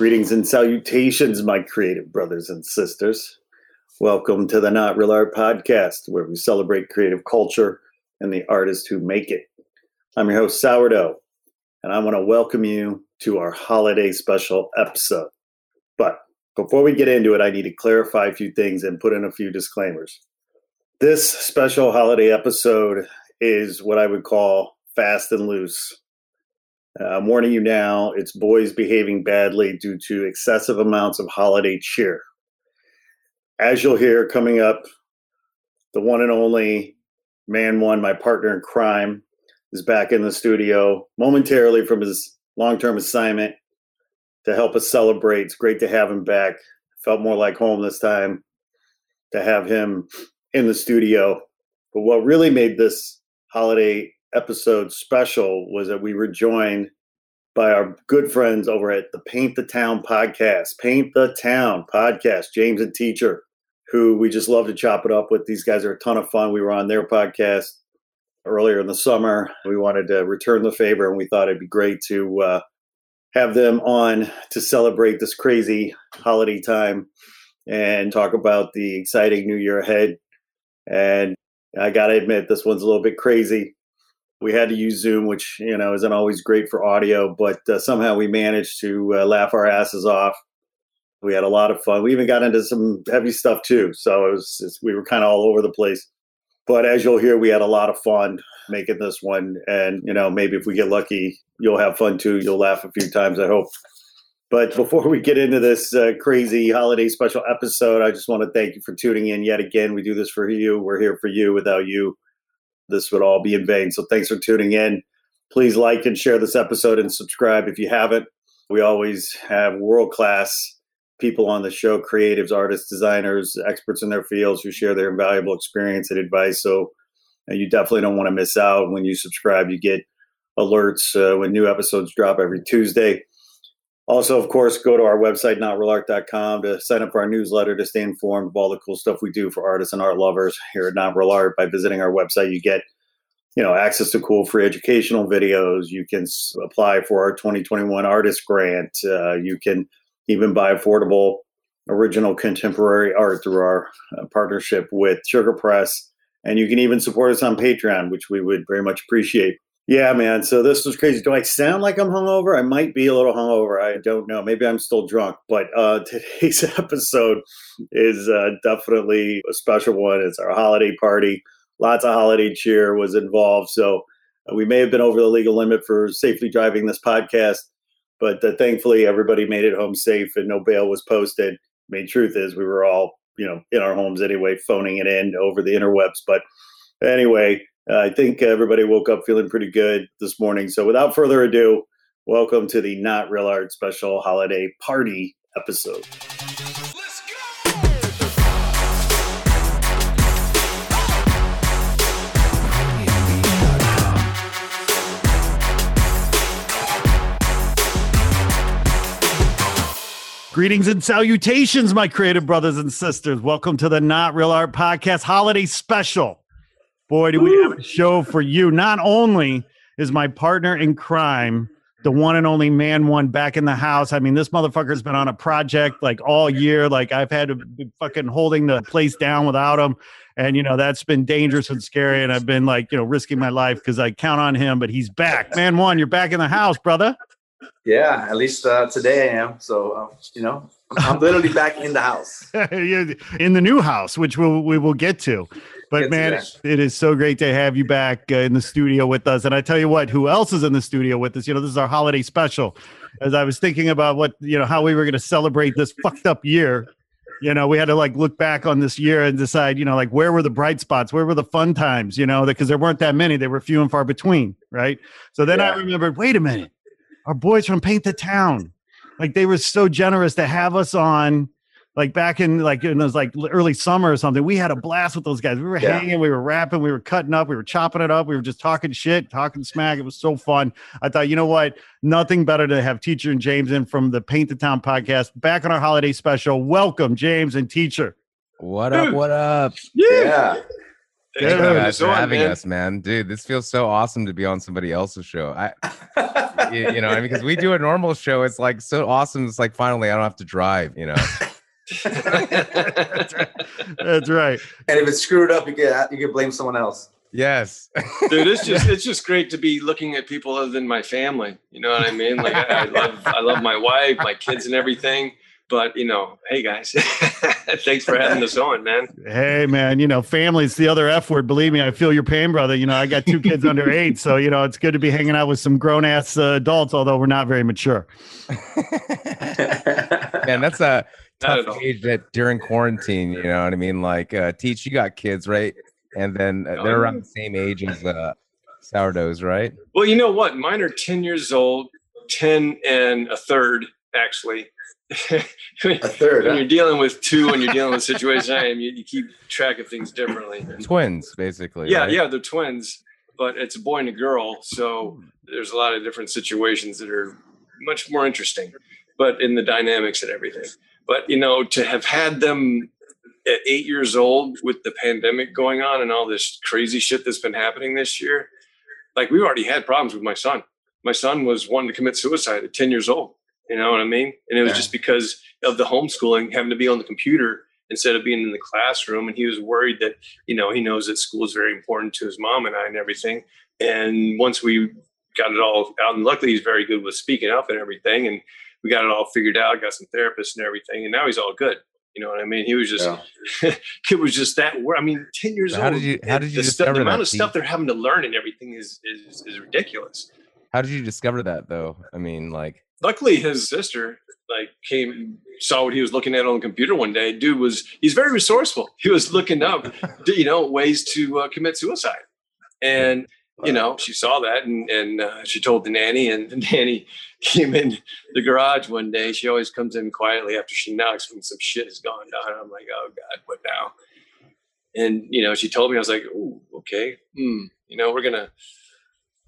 Greetings and salutations, my creative brothers and sisters. Welcome to the Not Real Art Podcast, where we celebrate creative culture and the artists who make it. I'm your host, Sourdough, and I want to welcome you to our holiday special episode. But before we get into it, I need to clarify a few things and put in a few disclaimers. This special holiday episode is what I would call fast and loose Uh, I'm warning you now, it's boys behaving badly due to excessive amounts of holiday cheer. As you'll hear coming up, the one and only man one, my partner in crime, is back in the studio momentarily from his long term assignment to help us celebrate. It's great to have him back. Felt more like home this time to have him in the studio. But what really made this holiday episode special was that we were joined by our good friends over at the Paint the Town podcast. Paint the Town podcast, James and Teacher, who we just love to chop it up with. These guys are a ton of fun. We were on their podcast earlier in the summer. We wanted to return the favor, and we thought it'd be great to uh, have them on to celebrate this crazy holiday time and talk about the exciting new year ahead. And I got to admit, this one's a little bit crazy we had to use Zoom, which you know isn't always great for audio, but uh, somehow we managed to uh, laugh our asses off. We had a lot of fun. We even got into some heavy stuff too, so it was we were kind of all over the place. But as you'll hear, we had a lot of fun making this one, and you know maybe if we get lucky, you'll have fun too. You'll laugh a few times, I hope. But before we get into this uh, crazy holiday special episode, I just want to thank you for tuning in yet again. We do this for you. We're here for you. Without you, this would all be in vain. So thanks for tuning in. Please like and share this episode and subscribe if you haven't. We always have world class people on the show creatives, artists, designers, experts in their fields who share their invaluable experience and advice. So uh, you definitely don't want to miss out. When you subscribe, you get alerts uh, when new episodes drop every Tuesday. Also, of course, go to our website, notrealart.com, to sign up for our newsletter to stay informed of all the cool stuff we do for artists and art lovers here at Not Real Art. By visiting our website, you get you know access to cool free educational videos. You can apply for our 2021 artist grant. Uh, you can even buy affordable original contemporary art through our uh, partnership with Sugar Press. And you can even support us on Patreon, which we would very much appreciate. Yeah, man. So this was crazy. Do I sound like I'm hungover? I might be a little hungover. I don't know. Maybe I'm still drunk. But uh, today's episode is uh, definitely a special one. It's our holiday party. Lots of holiday cheer was involved. So uh, we may have been over the legal limit for safely driving this podcast, but uh, thankfully everybody made it home safe and no bail was posted. I mean, truth is, we were all you know in our homes anyway, phoning it in over the interwebs. But anyway, Uh, I think everybody woke up feeling pretty good this morning. So without further ado, welcome to the Not Real Art Special Holiday Party episode. Greetings and salutations, my creative brothers and sisters. Welcome to the Not Real Art Podcast Holiday Special. Boy, do we have a show for you. Not only is my partner in crime, the one and only man one back in the house. I mean, this motherfucker's been on a project like all year. Like I've had to be fucking holding the place down without him. And you know, that's been dangerous and scary. And I've been like, you know, risking my life because I count on him, but he's back. Man one, you're back in the house, brother. Yeah, at least uh, today I am. So uh, you know, I'm literally back in the house. in the new house, which we'll, we will get to. But man, it is so great to have you back uh, in the studio with us. And I tell you what, who else is in the studio with us? You know, this is our holiday special. As I was thinking about what you know, how we were going to celebrate this fucked up year, you know, we had to like look back on this year and decide, you know, like where were the bright spots, where were the fun times, you know, because there weren't that many, they were few and far between, right? So then I Yeah. remembered, wait a minute, our boys from Paint the Town, like they were so generous to have us on. Like back in like in those like early summer or something, we had a blast with those guys. We were Yeah. hanging, we were rapping, we were cutting up, we were chopping it up, we were just talking shit, talking smack. It was so fun. I thought, you know what? Nothing better to have Teacher and James in from the Paint the Town podcast back on our holiday special. Welcome, James and Teacher. What up? What up? Yeah. Thank Yeah, you guys for having man. us, man. Dude, this feels so awesome to be on somebody else's show. I, you, you know, I mean, because we do a normal show, it's like so awesome. It's like finally, I don't have to drive. You know, That's right. And if it's screwed up, you can you can blame someone else. yes. Dude, it's just it's just great to be looking at people other than my family. You know what I mean? Like I, I love I love my wife, my kids, and everything. But you know, hey guys, thanks for having us on, man. Hey, man, you know, family's the other F word. Believe me, I feel your pain, brother. You know, I got two kids under eight. So, you know, it's good to be hanging out with some grown ass uh, adults, although we're not very mature. Man, that's a Not at tough all. age that during quarantine. You know what I mean? Like, uh, teach you got kids, right? And then uh, they're around the same age as uh, sourdoughs, right? Well, you know what? Mine are ten years old, ten and a third, actually. A third. when huh? you're dealing with two and you're dealing with situations I am, you, you keep track of things differently. Twins, basically. Yeah, right? yeah, they're twins, but it's a boy and a girl. So there's a lot of different situations that are much more interesting, but in the dynamics and everything. But you know, to have had them at eight years old with the pandemic going on and all this crazy shit that's been happening this year, like we've already had problems with my son. My son was wanting to commit suicide at 10 years old. You know what I mean? And it was Yeah. just because of the homeschooling, having to be on the computer instead of being in the classroom. And he was worried that you know, he knows that school is very important to his mom and I and everything. And once we got it all out, and luckily he's very good with speaking up and everything, and we got it all figured out, got some therapists and everything, and now he's all good. You know what I mean? He was just, Yeah. it was just that. wor- I mean, ten years How old. did you- how did you the, stuff, the amount that, of stuff they're having to learn and everything is is is ridiculous. How did you discover that, though? I mean, like, luckily his sister like came saw what he was looking at on the computer one day dude was he's very resourceful he was looking up you know ways to uh, commit suicide and you know she saw that and and uh, she told the nanny and the nanny came in the garage one day she always comes in quietly after she knocks when some shit has gone down i'm like oh god what now and you know she told me i was like oh okay hmm. you know we're gonna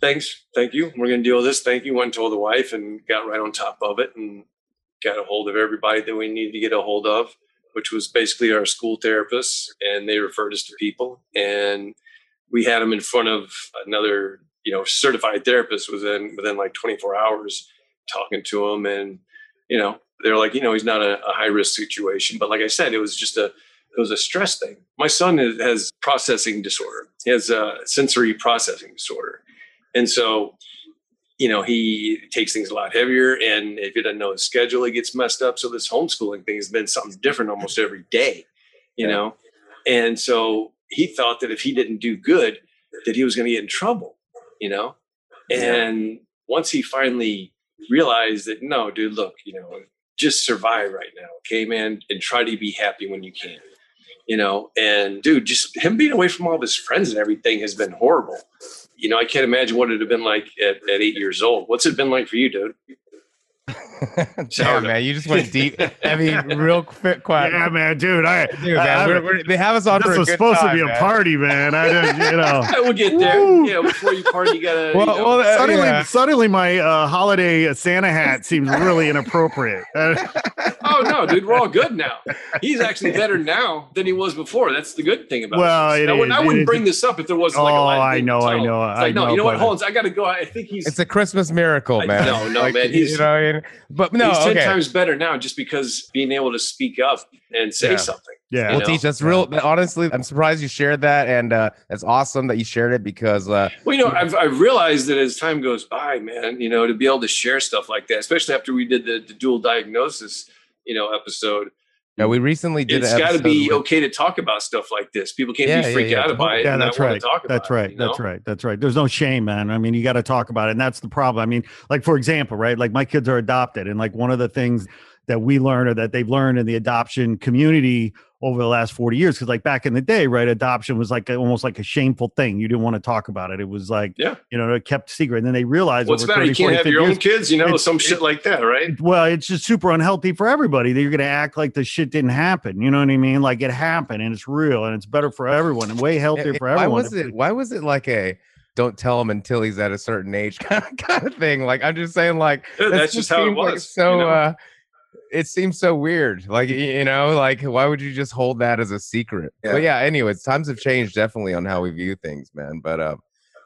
thanks, thank you. We're going to deal with this. Thank you. Went told the wife and got right on top of it and got a hold of everybody that we needed to get a hold of, which was basically our school therapists. And they referred us to people. And we had him in front of another, you know, certified therapist within, within like 24 hours talking to him And, you know, they're like, you know, he's not a, a high risk situation. But like I said, it was just a, it was a stress thing. My son is, has processing disorder. He has a sensory processing disorder. And so, you know, he takes things a lot heavier. And if he doesn't know his schedule, he gets messed up. So this homeschooling thing has been something different almost every day, you Yeah. know? And so he thought that if he didn't do good, that he was going to get in trouble, you know? And once he finally realized that, no, dude, look, you know, just survive right now. Okay, man. And try to be happy when you can, you know? And dude, just him being away from all of his friends and everything has been horrible. You know, I can't imagine what it'd have been like at, at eight years old. What's it been like for you, dude? damn, man, you just went deep. I mean, real quick, quiet. Yeah, man, dude. I, Dude, I- man, I- we're, we're, they have us on for this a was good supposed time, to be a party, man. I didn't, you know. we'll get there. Woo! Yeah, before you party, you gotta. Well, you know, well, uh, Suddenly, yeah. suddenly, my uh, holiday Santa hat seems really inappropriate. Oh no, dude, we're all good now. He's actually better now than he was before. That's the good thing about Well, it I, wouldn't, is. I wouldn't It- bring this up if there wasn't like a Oh, lot. I know, I know, It's I like, no, know, you know what? but- Hold on, I got to go. I think he's It's a Christmas miracle, I- man. no, no, man, he's- you know, what I mean? but no, he's ten okay. times better now just because being able to speak up and say Yeah. something. yeah. Well, know? teach that's real. Honestly, I'm surprised you shared that, and uh, that's awesome that you shared it because uh, Well, you know, I've, I've realized that as time goes by, man, you know, to be able to share stuff like that, especially after we did the, the dual diagnosis, you know, episode, yeah, we recently did. it's an got to be with- okay to talk about stuff like this. People can't Yeah, be freaked yeah, out about it. Yeah, that's right. Talk about That's it, right. you That's know? right. That's right. There's no shame, man. I mean, you got to talk about it, and that's the problem. I mean, like for example, right? Like my kids are adopted, and like one of the things that we learn or that they've learned in the adoption community over the last 40 years because like back in the day right adoption was like almost like a shameful thing you didn't want to talk about it it was like Yeah. you know it kept secret and then they realized What's over better? 30, You can't 40, have 50 your own kids, you know, It's- some shit like that, right? well it's just super unhealthy for everybody that you're going to act like the shit didn't happen you know what i mean like it happened and it's real and it's better for everyone and way healthier Yeah, for why everyone was it why was it like a don't tell him until he's at a certain age kind of, kind of thing like i'm just saying like Yeah, that that's just how it seems like so you know? uh it seems so weird like you know like why would you just hold that as a secret Yeah. but yeah anyways times have changed definitely on how we view things man but uh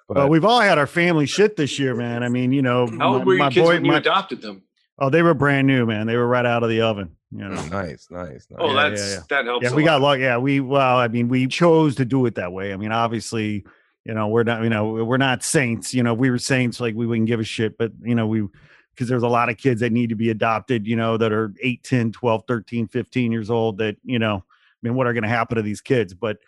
but well, we've all had our family shit this year, man. I mean, you know, How old were your kids when you adopted them? oh, they were brand new, man. They were right out of the oven. You know, nice nice nice Oh, Yeah, yeah, that's yeah. that helps. yeah, we lot. got luck. Yeah, we well, I mean, we chose to do it that way. I mean, obviously, you know, we're not, you know, we're not saints. You know, if we were saints, like we wouldn't give a shit. But you know, we because there's a lot of kids that need to be adopted. You know, that are 8, 10, 12, 13, 15 years old. That you know, I mean, what are going to happen to these kids? But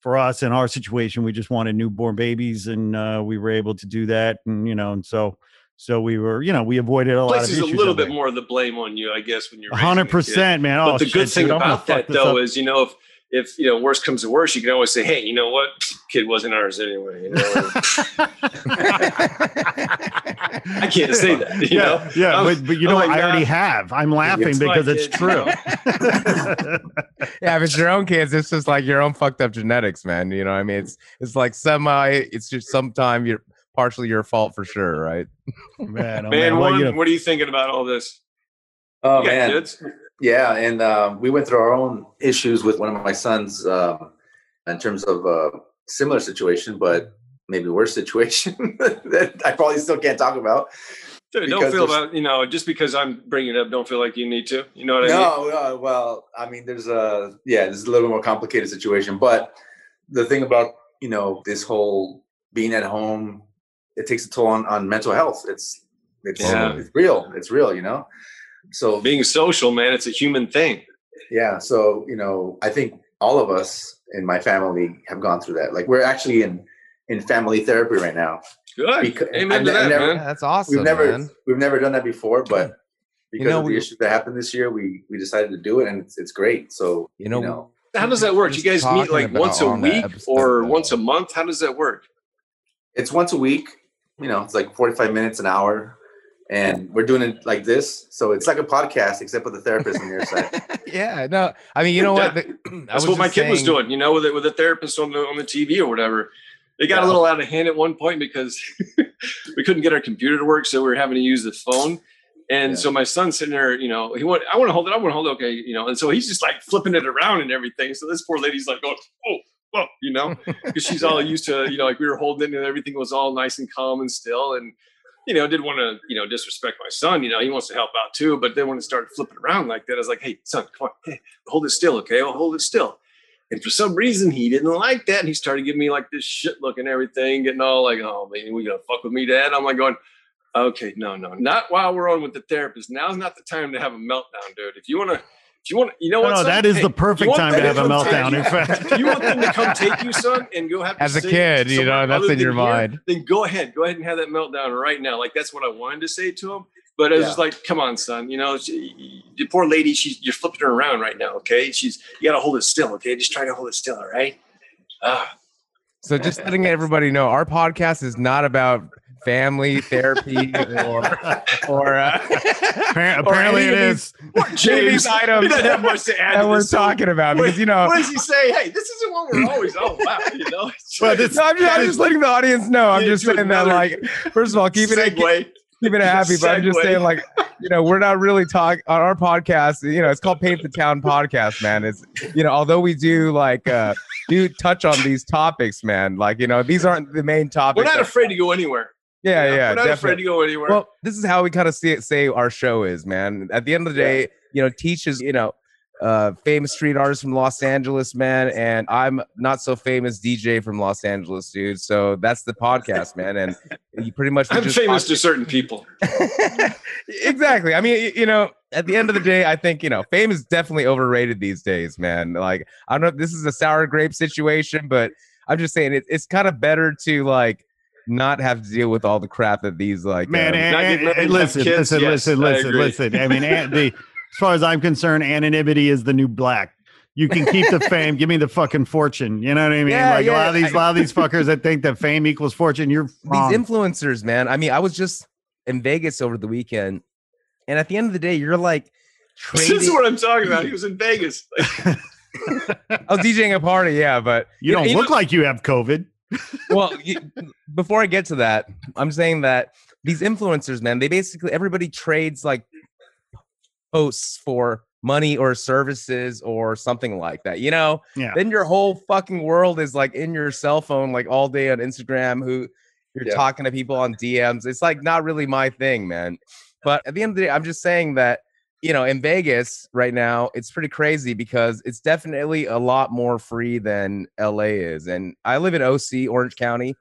for us in our situation, we just wanted newborn babies, and uh, we were able to do that. And you know, and so so we were, you know, we avoided a lot of issues. a little bit more of the blame on you, I guess, when you're 100%, man. But oh, the good thing dude, about that though up. is, you know, if if you know worse comes to worse, you can always say, "Hey, you know what? Kid wasn't ours anyway." You know, I can't say that. You yeah, know, yeah, I'm- but, but you know, like, I already nah. have. I'm laughing It's because it's kid, true. yeah if it's your own kids it's just like your own fucked up genetics man you know what i mean it's it's like semi it's just sometime you're partially your fault for sure right man, oh, man, man. Well, one, you what are you thinking about all this? Oh you man, kids? yeah, and um, we went through our own issues with one of my sons um, in terms of a similar situation, but maybe worse situation that I probably still can't talk about. Dude, don't feel about you know just because I'm bringing it up. Don't feel like you need to. You know what I mean? No, no, well, I mean, there's a yeah, there's a little more complicated situation, but the thing about you know this whole being at home, it takes a toll on on mental health. It's it's Yeah. it's real. It's real, you know. So Being social, man, it's a human thing. yeah, so you know, I think all of us in my family have gone through that. Like we're actually in in family therapy right now. Good. Because- Amen to I that, never- man. That's awesome we've never man. we've never done that before, but because know, of the we- issues that happened this year, we we decided to do it, and it's, it's great. So You know, you know How does that work? You guys meet like once a week or once a month? How does that work? it's once a week. You know, it's like forty five minutes, an hour, and we're doing it like this. So it's like a podcast, except with the therapist on your side. yeah no i mean you know what The- That's what my just kid was doing, you know, with it with a therapist on the on the TV or whatever. It got a little out of hand at one point because we couldn't get our computer to work, so we were having to use the phone. And Yeah. so my son's sitting there, you know, he want I want to hold it, I want to hold it, okay, you know, and so he's just like flipping it around and everything. So this poor lady's like going, oh, whoa, you know, because she's all used to, you know, like we were holding it and everything was all nice and calm and still. And you know, didn't want to, you know, disrespect my son. You know, he wants to help out too. But then when it started flipping around like that, I was like, hey, son, come on, hey, hold it still, okay? I'll hold it still. And for some reason, he didn't like that. And he started giving me like this shit look and everything, getting all like, oh, man, we gonna fuck with me, dad? I'm like going, okay, no, no, not while we're on with the therapist. Now's not the time to have a meltdown, dude. If you want to, if you want you know No, what? no, son? that is Hey, the perfect time to have a meltdown. In fact, if you want them to come take you, son, and go have As a kid, you know, that's in your here, mind. Then go ahead, go ahead and have that meltdown right now. Like that's what I wanted to say to him. But I was Yeah. like, come on, son. You know, she, the poor lady. She's you're flipping her around right now. Okay, she's you got to hold it still. Okay, just try to hold it still. All right. Ah, So just letting everybody know, our podcast is not about family therapy or or uh, Appar- or apparently any it of is. these- any of James, these he items doesn't have much to add. that to we're this, so- talking about because you know. what does he say? Hey, this isn't what we're always all about. You know. It's Well, this- No, I'm just, I'm just letting the audience know. I'm Yeah, just do saying that, like, first of all, keeping it segue. Keeping it happy, but I'm just saying, like, you know, we're not really talking on our podcast. You know, it's called Paint the Town Podcast, man. It's you know, although we do like uh do touch on these topics, man. Like, you know, these aren't the main topics. We're not afraid to go anywhere. yeah, You know? yeah, We're not afraid to go anywhere. Well, this is how we kind of see it, say our show is, man. At the end of the day, you know, Teach is, you know, uh, famous street artist from Los Angeles, man, and I'm not so famous DJ from Los Angeles, dude. So that's the podcast, man, and you pretty much I'm famous talk- to certain people. exactly. I mean, you know, at the end of the day, I think you know, fame is definitely overrated these days, man. Like, I don't know if this is a sour grape situation, but I'm just saying it, it's kind of better to like not have to deal with all the crap that these like Man, um, and, and- and and listen, listen, yes, listen, listen, agree. listen. I mean, and the as far as I'm concerned, anonymity is the new black. You can keep the fame. Give me the fucking fortune. You know what I mean? Yeah, like a lot of these, a lot of these fuckers that think that fame equals fortune. You're wrong. These influencers, man. I mean, I was just in Vegas over the weekend, and at the end of the day, you're like This is what I'm talking about. He was in Vegas. I was DJing a party, yeah, but you don't you look like you have COVID. well, you, before I get to that, I'm saying that these influencers, man, they basically everybody trades like posts for money or services or something like that. You know, Yeah. then your whole fucking world is like in your cell phone, like all day on Instagram. Who you're Yeah. talking to people on DMs. It's like not really my thing, man. But at the end of the day, I'm just saying that you know, in Vegas right now, it's pretty crazy because it's definitely a lot more free than LA is. And I live in OC, Orange County,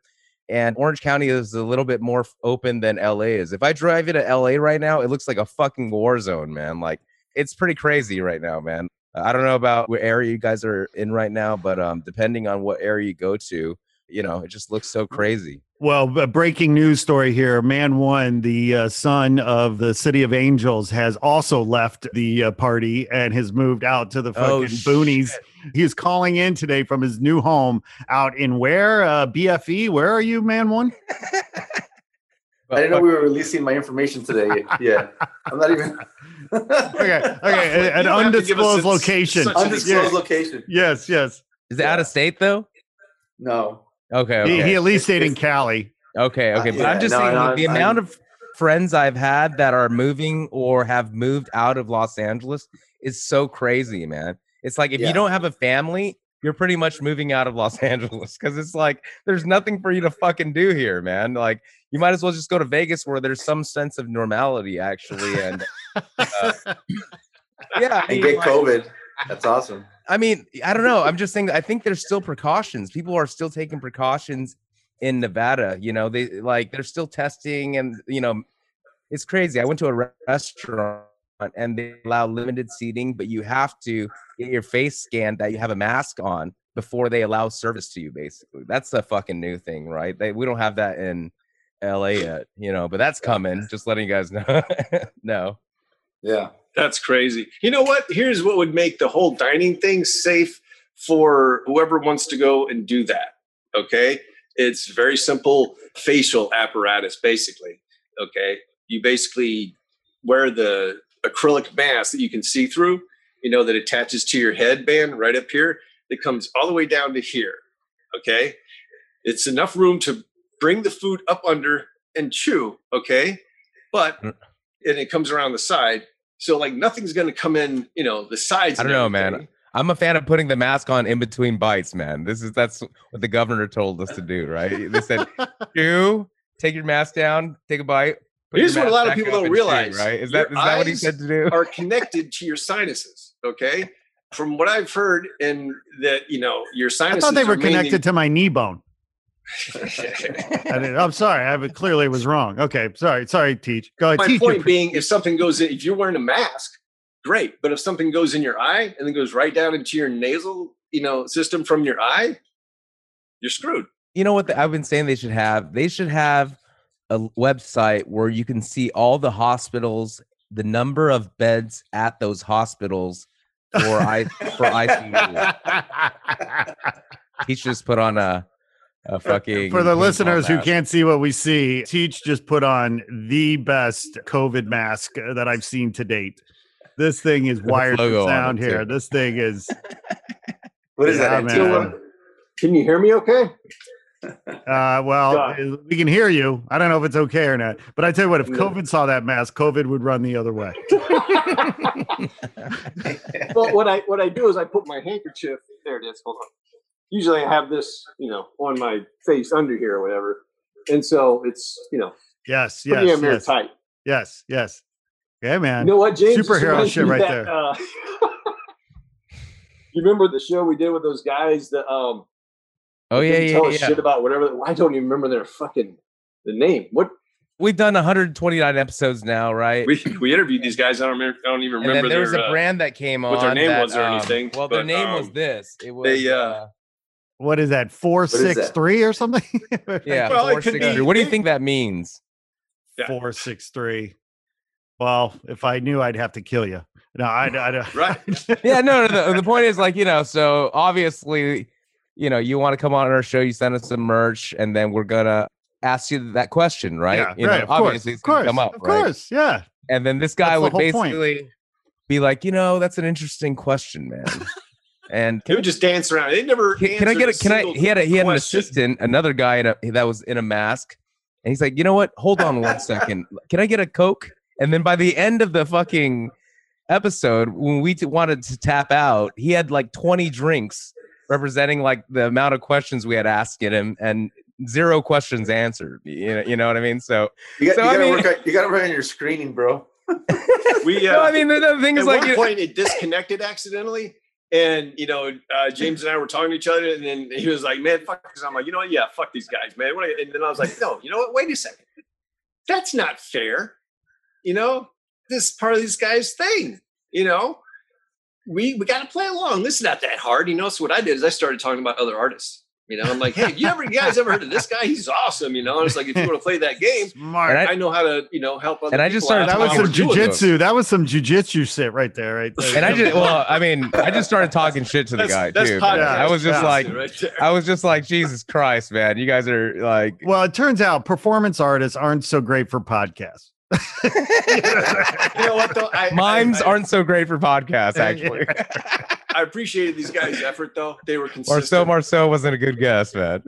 and Orange County is a little bit more open than LA is. If I drive into LA right now, it looks like a fucking war zone, man. Like it's pretty crazy right now, man. I don't know about what area you guys are in right now, but um, depending on what area you go to, you know, it just looks so crazy. Well, a breaking news story here. Man one, the uh, son of the City of Angels, has also left the uh, party and has moved out to the fucking Oh, boonies. He is calling in today from his new home out in where? Uh, BFE? Where are you, Man one? I didn't know we were releasing my information today. Yeah, I'm not even Okay, okay, You an don't have to give us undisclosed location. such- undisclosed Yes. location. Yes, yes. Is it out of state though? No, Okay, He, okay. he at least stayed in Cali. Okay, Uh, okay. But yeah, I'm just no, saying no, the I'm- amount of friends I've had that are moving or have moved out of Los Angeles is so crazy, man. It's like if Yeah. you don't have a family, you're pretty much moving out of Los Angeles because it's like there's nothing for you to fucking do here, man. Like you might as well just go to Vegas where there's some sense of normality actually. And uh, yeah, I and get like- COVID. That's awesome. I mean, I don't know. I'm just saying. I think there's still precautions. People are still taking precautions in Nevada. You know, they like they're still testing, and you know, it's crazy. I went to a restaurant and they allow limited seating, but you have to get your face scanned that you have a mask on before they allow service to you. Basically, that's a fucking new thing, right? They, we don't have that in LA yet, you know, but that's coming. Just letting you guys know. no. Yeah. That's crazy. You know what? Here's what would make the whole dining thing safe for whoever wants to go and do that. Okay. It's very simple facial apparatus, basically. Okay. You basically wear the acrylic mask that you can see through, you know, that attaches to your headband right up here, that comes all the way down to here. Okay. It's enough room to bring the food up under and chew. Okay. But, Mm. and it comes around the side. So like nothing's going to come in, you know, the sides. I don't know, man. I'm a fan of putting the mask on in between bites, man. This is that's what the governor told us to do, right? They said, "You take your mask down, take a bite." Put Here's what a lot of people don't and chew," realize. right? Is that is that what he said to do? Are connected to your sinuses. Okay. From what I've heard, and that you know, your sinuses. I thought they are were mainly- connected to my knee bone. I didn't, I'm sorry. I would- clearly was wrong. Okay. Sorry. Sorry, Teach. Go ahead. My teach point your- being, if something goes in, if you're wearing a mask, great. But if something goes in your eye and then goes right down into your nasal, you know, system from your eye, you're screwed. you know what the, I've been saying they should have? They should have a l- website where you can see all the hospitals, the number of beds at those hospitals for I for ICU. Teach just put on a a fucking For the listeners who can't see what we see, Teach just put on the best COVID mask that I've seen to date. This thing is wired logo for sound here. too. This thing is, What is Yeah, that? man. Can you hear me okay? Uh, well, God. uh, we can hear you. I don't know if it's okay or not, but I tell you what, if COVID saw that mask, COVID would run the other way. well, what I what I do is I put my handkerchief. There it is. Hold on. Usually I have this, you know, on my face under here or whatever, and so it's you know Yes, pretty yes, yes, tight. yes, yes. Yeah, man. You know what, James? Superhero shit right that, there. Uh, you remember the show we did with those guys that um Oh yeah, yeah, tell us yeah. shit about whatever. I don't even remember their fucking the name. What We've done 129 episodes now, right? we we interviewed these guys. I don't remember. I don't even and remember then there was a uh, brand that came on. what their name that, was or um, anything, Well, their but, name was um, this. It was. they, uh, uh, What is that? Four is six that? three or something? yeah, Well, it four, could six, be- three. What do you think that means? Yeah. Four six three. Well, if I knew, I'd have to kill you. No, I, I, Right. yeah, no, no. The, the point is like you know, so obviously, you know, you want to come on our show, you send us some merch, and then we're gonna ask you that question, right? Yeah, you right. know, of course, obviously, of it's gonna course, come up, of right? course, yeah. And then this guy That's would whole point. basically be like, you know, that's an interesting question, man. and he would just dance around. They never. can, can I get a can I single he had a he had an assistant, another guy in a that was in a mask, and he's like, you know what? Hold on one second. Can I get a Coke? And then by the end of the fucking episode, when we t- wanted to tap out, he had like 20 drinks representing like the amount of questions we had asking him and zero questions answered. You know, you know what I mean? So You, got, So, you I gotta mean- work. On, you gotta work on your screening, bro. We. Uh, no, I mean the, the thing at is like one point it disconnected accidentally. And you know, uh, James and I were talking to each other, and then he was like, "Man, fuck." This. I'm like, "You know what? Yeah, fuck these guys, man." What- And then I was like, "No, you know what? Wait a second. That's not fair. You know, this is part of these guy's thing. You know, we we got to play along. This is not that hard. You know." So what I did is I started talking about other artists. You know, I'm like, "Hey, you ever you guys ever heard of this guy? He's awesome." You know, and it's like if you want to play that game, Smart. And I, know how to you know help other. And I just started that was some we're jujitsu. That was some jujitsu shit right there, right there. and I just well, I mean, I just started talking shit to the That's- guy that's too. man. podcast I was just like, right. I was just like, Jesus Christ, man, you guys are like, well, it turns out performance artists aren't so great for podcasts. You know what though? I, mimes I, I, aren't so great for podcasts, actually. I appreciated these guys' effort though. They were Marceau consistent. Marceau wasn't a good guess, man.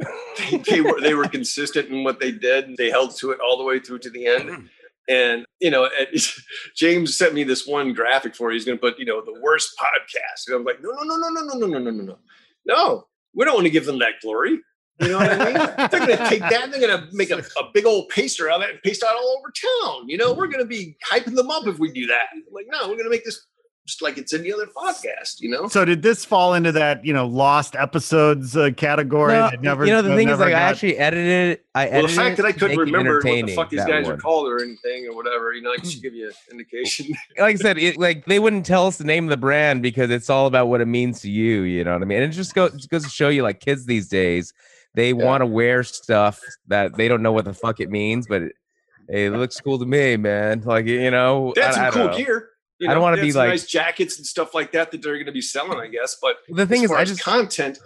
they, they were they were consistent in what they did. They held to it all the way through to the end. Hmm. And you know, it, James sent me this one graphic for. He's going to put you know the worst podcast. And I'm like, no, no, no, no, no, no, no, no, no, no, no. No, we don't want to give them that glory. You know what I mean? They're going to take that. They're going to make a, a big old paster out of it and paste it all over town. You know, we're going to be hyping them up if we do that. Like, no, we're going to make this just like it's any other podcast. You know? So did this fall into that you know lost episodes uh, category? No, that never, you know, the thing is, never like, I actually edited it. I Well, the fact it that I couldn't remember what the fuck these that guys are called or anything or whatever, you know, I should give you an indication. Like I said, it, like they wouldn't tell us the name of the brand because it's all about what it means to you. You know what I mean? And it just goes it goes to show you, like kids these days, they want to wear stuff that they don't know what the fuck it means, but it, it looks cool to me, man. Like you know, That's I- I some don't cool know. gear. You I don't wanna be like- nice jackets and stuff like that that they're going to be selling, I guess. But The thing is, I just content,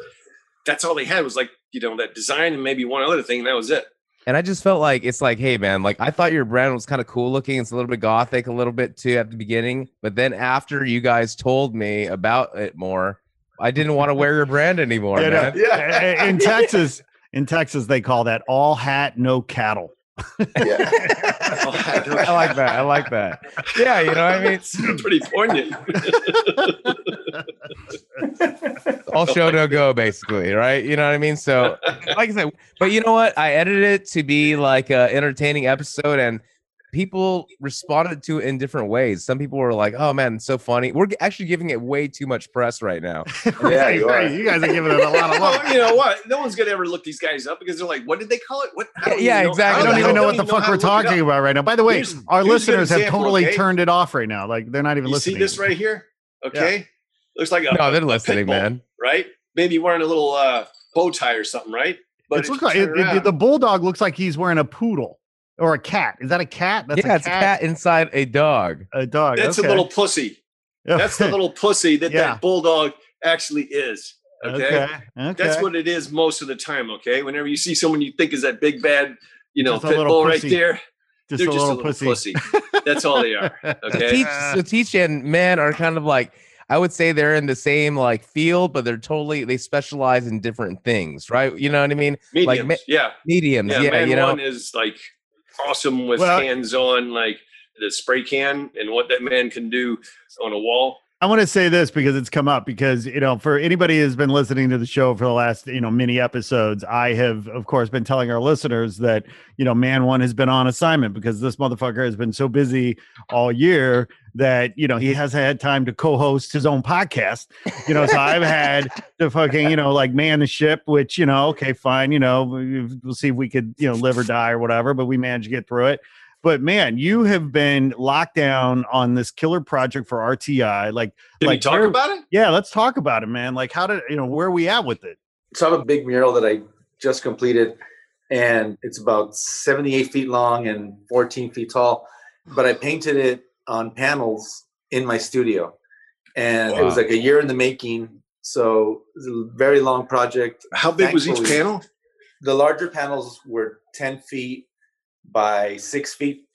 that's all they had was like you know that design and maybe one other thing. And that was it. And I just felt like it's like, hey man, like I thought your brand was kind of cool looking. It's a little bit gothic, a little bit too at the beginning. But then after you guys told me about it more, I didn't want to wear your brand anymore, Yeah, no. Yeah. in Texas, in Texas, they call that all hat, no cattle. Yeah. I like that. I like that. Yeah, you know what I mean? It's pretty poignant. All show no go, basically, right? You know what I mean? So, like I said, but you know what? I edited it to be like a entertaining episode, and people responded to it in different ways. Some people were like, "Oh man, so funny." We're actually giving it way too much press right now. Yeah, you are. you guys are giving it a lot of love. well, you know what? No one's going to ever look these guys up because they're like, what did they call it? What? I don't Yeah, exactly. I don't even know what the fuck we're to look it talking about right now. By the way, Here's- our here's a good listeners have totally okay? turned it off right now. Like they're not even You listening. see this right here? Okay. Looks like a, No, they're a listening, pit bull, man. Right? Maybe wearing a little uh, bow tie or something, right? But It's if look you like it, it- the bulldog looks like he's wearing a poodle or a cat. Is that a cat? That's yeah, it's a cat inside a dog. A dog. that's okay. a little pussy. That's the little pussy that Yeah. that bulldog actually is. Okay? Okay. okay. That's what it is most of the time. Okay. Whenever you see someone you think is that big bad, you know, pit little bull right there, just they're a just little, a little pussy. pussy. That's all they are. So Okay. teach, so teach and man are kind of like I would say they're in the same like field, but they're totally they specialize in different things, right? You know what I mean? Mediums. ma- yeah. Mediums, Yeah. yeah, man you know. one is like awesome with Well- hands on, like the spray can and what that man can do on a wall. I want to say this because it's come up because you know for anybody who's been listening to the show for the last you know many episodes, I have of course been telling our listeners that you know man one has been on assignment because this motherfucker has been so busy all year that you know he hasn't had time to co-host his own podcast. You know, so I've had to fucking you know like man the ship, which you know okay fine, you know we'll see if we could you know live or die or whatever, but we managed to get through it but man, you have been locked down on this killer project for RTI. Like, Did like we talk where- about it? Yeah, let's talk about it, man. Like, how did you know where are we at with it? So I have a big mural that I just completed, and it's about 78 feet long and 14 feet tall. But I painted it on panels in my studio, and it was like a year in the making. So it was a very long project. How big was each panel? The larger panels were ten feet by six feet,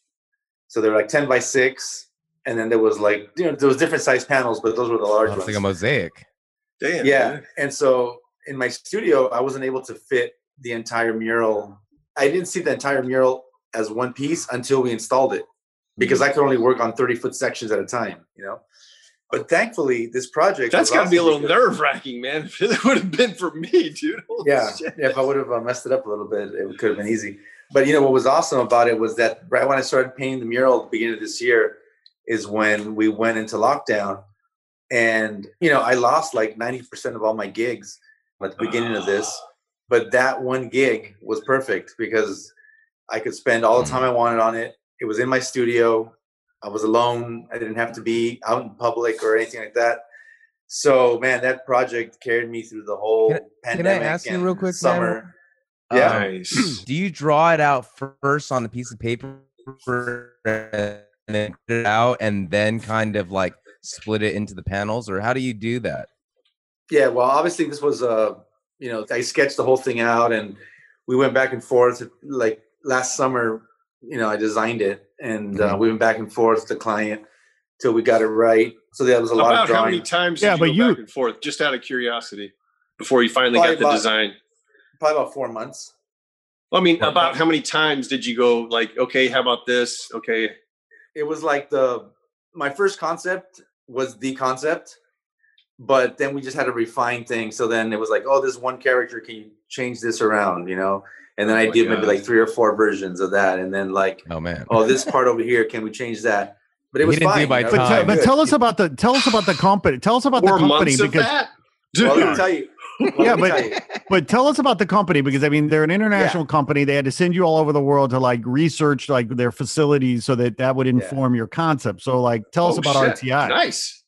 so they were like ten by six. And then there was like you know there was different size panels, but those were the large It's ones. like a mosaic. Damn. yeah dude. and so in my studio i wasn't able to fit the entire mural i didn't see the entire mural as one piece until we installed it because i could only work on 30 foot sections at a time you know but thankfully this project That's got to be a little nerve wracking, man. If it would have been for me, dude. Holy yeah, shit. yeah if i would have uh, messed it up a little bit it could have been easy but you know what was awesome about it was that right when i started painting the mural at the beginning of this year is when we went into lockdown and you know i lost like 90% of all my gigs at the beginning of this ah. but that one gig was perfect because i could spend all the hmm. time i wanted on it. It was in my studio. I was alone. I didn't have to be out in public or anything like that. So man that project carried me through the whole Can I pandemic ask you real quick, summer. man? Yeah. Um, Nice. do you draw it out first on a piece of paper and then put it out and then kind of like split it into the panels or how do you do that Yeah, well, obviously this was uh, you know, I sketched the whole thing out and we went back and forth like last summer, you know, I designed it and uh, Mhm. we went back and forth with the client till we got it right. So there was a lot About of how many times Yeah, did but you go you- back and forth, just out of curiosity, before you finally Probably got the about- design? Probably about four months. I mean, Well, about how many times did you go like, okay, how about this? Okay. It was like the my first concept was the concept, but then we just had to refine things. So then it was like, oh, this one character, can you change this around? You know? And then Oh I my did maybe like three or four versions of that. And then like, oh man oh, this part over here, can we change that? But it He was didn't do fine. by you But, it was te- time. but tell us about the tell us about the company. Tell us about Four the company months of because that? Well, let me tell you. Well, Yeah, but- tell but tell us about the company because I mean they're an international company. They had to send you all over the world to like research like their facilities so that that would inform your concept. So like tell us Oh, about shit. RTI. Nice.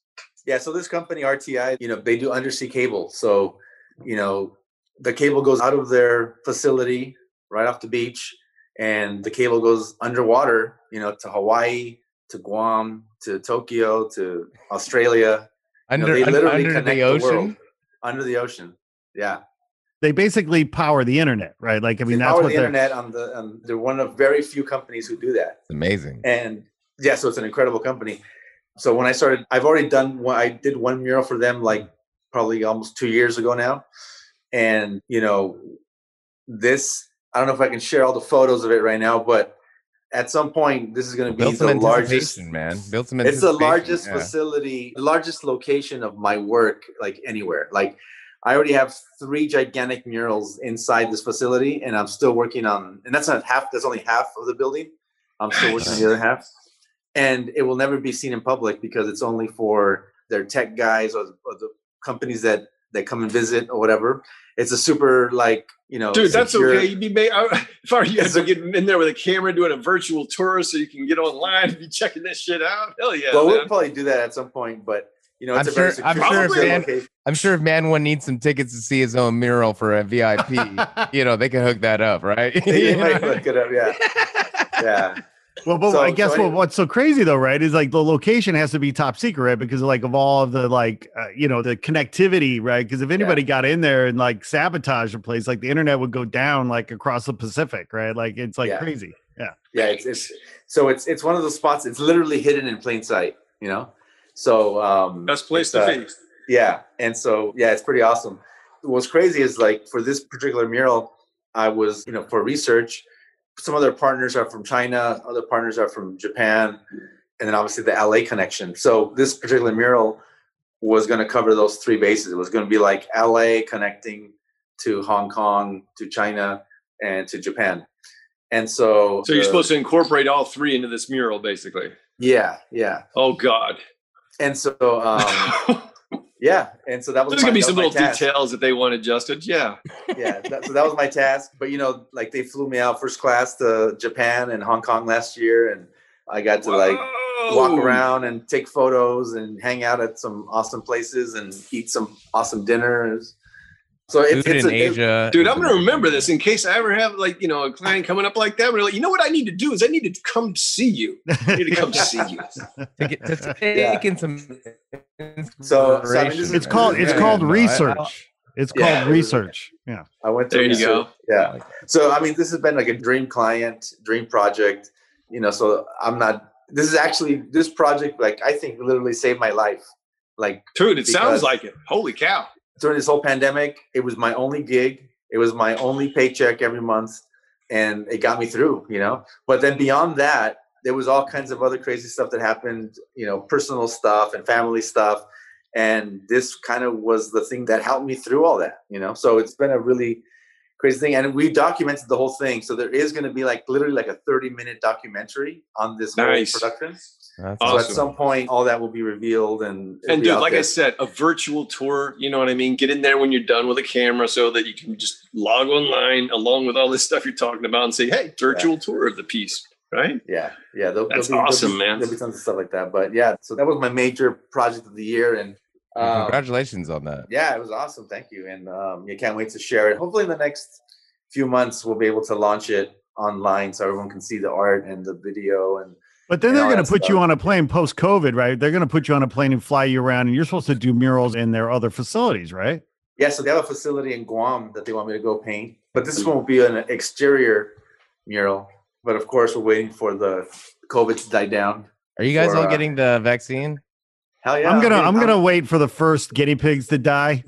Yeah, so this company RTI, you know, they do undersea cable. So, you know, the cable goes out of their facility right off the beach, and the cable goes underwater, you know, to Hawaii, to Guam, to Tokyo, to Australia. You know, under, they literally under connect the the world. Under the ocean. Yeah. They basically power the internet, right? Like I mean they that's power what the they're internet on the um, they're one of very few companies who do that. it's amazing and yeah so it's an incredible company so when i started i've already done one i did one mural for them like probably almost two years ago now and you know this i don't know if i can share all the photos of it right now but at some point this is going to be built some the largest man built some it's the largest yeah. facility the largest location of my work like anywhere like i already have three gigantic murals inside this facility and i'm still working on and that's not half that's only half of the building i'm still working on the other half and it will never be seen in public because it's only for their tech guys or, or the companies that that come and visit or whatever it's a super like you know Dude, that's secure- okay. You'd be made. I, uh, if I were you, I'd It's a- be getting in there with a camera doing a virtual tour so you can get online and be checking this shit out. Hell yeah. well man. we'll probably do that at some point but you know it's I'm a very sure- I'm sure if secure Dan- location. i'm sure if man one needs some tickets to see his own mural for a vip you know they can hook that up right they might look it up yeah yeah Well, but So- I guess so what, what's so crazy though, right, is like the location has to be top secret right? because like of all of the like uh, you know the connectivity, right? Because if anybody got in there and like sabotage a place, like the internet would go down like across the Pacific, right? Like it's like Yeah. crazy. Yeah. yeah it's, it's so it's it's one of those spots it's literally hidden in plain sight you know so um Best place to uh, be. yeah and so yeah it's pretty awesome what's crazy is like for this particular mural i was you know for research some other partners are from china other partners are from japan and then obviously the la connection so this particular mural was going to cover those three bases it was going to be like la connecting to hong kong to china and to japan and so So you're the- supposed to incorporate all three into this mural, basically. yeah yeah Oh God. And so um yeah and so that was There's my- gonna be some little task. details that they want adjusted. Yeah. yeah that, so that was my task but you know like they flew me out first class to japan and hong kong last year and i got to like walk around and take photos and hang out at some awesome places and eat some awesome dinners So it's, Food it's in a, it- Dude, I'm gonna remember this in case I ever have like you know a client coming up like that. We're like, you know what I need to do is I need to come see you. I need to come see you. to, get, to take Yeah. in some. So- so I mean, is- it's called it's Yeah, called no, I- I- research. It's called Yeah. research. Yeah. I went to There you go. Yeah. So I mean, this has been like a dream client, dream project. You know, so I'm not. This is actually this project. Like I think literally saved my life. Like Dude, it sounds like it. Holy cow. During this whole pandemic, it was my only gig. It was my only paycheck every month, and it got me through. You know, but then beyond that, there was all kinds of other crazy stuff that happened. You know, personal stuff and family stuff, and this kind of was the thing that helped me through all that. You know, so it's been a really crazy thing, and we documented the whole thing. So there is going to be like literally like a thirty minute documentary on this Nice. whole production. That's So Awesome. at some point, all that will be revealed, and And dude, out like I said, a virtual tour, you know what I mean? Get in there when you're done with a camera so that you can just log online along with all this stuff you're talking about and say, hey, virtual tour of the piece, right? Yeah, yeah, there'll, That's there'll be, awesome, there'll be, man. There'll be tons of stuff like that, but yeah, so that was my major project of the year, and um, Congratulations on that. yeah, it was awesome. Thank you, and um, you can't wait to share it. Hopefully, in the next few months, we'll be able to launch it online so everyone can see the art and the video. And But then they're going to that put you on a plane post COVID, right? They're going to put you on a plane and fly you around, and you're supposed to do murals in their other facilities, right? yeah, so they have a facility in Guam that they want me to go paint, but this one will be an exterior mural. But of course, we're waiting for the COVID to die down. Are you guys for, all uh, getting the vaccine? Hell yeah! I'm gonna getting- I'm gonna wait for the first guinea pigs to die,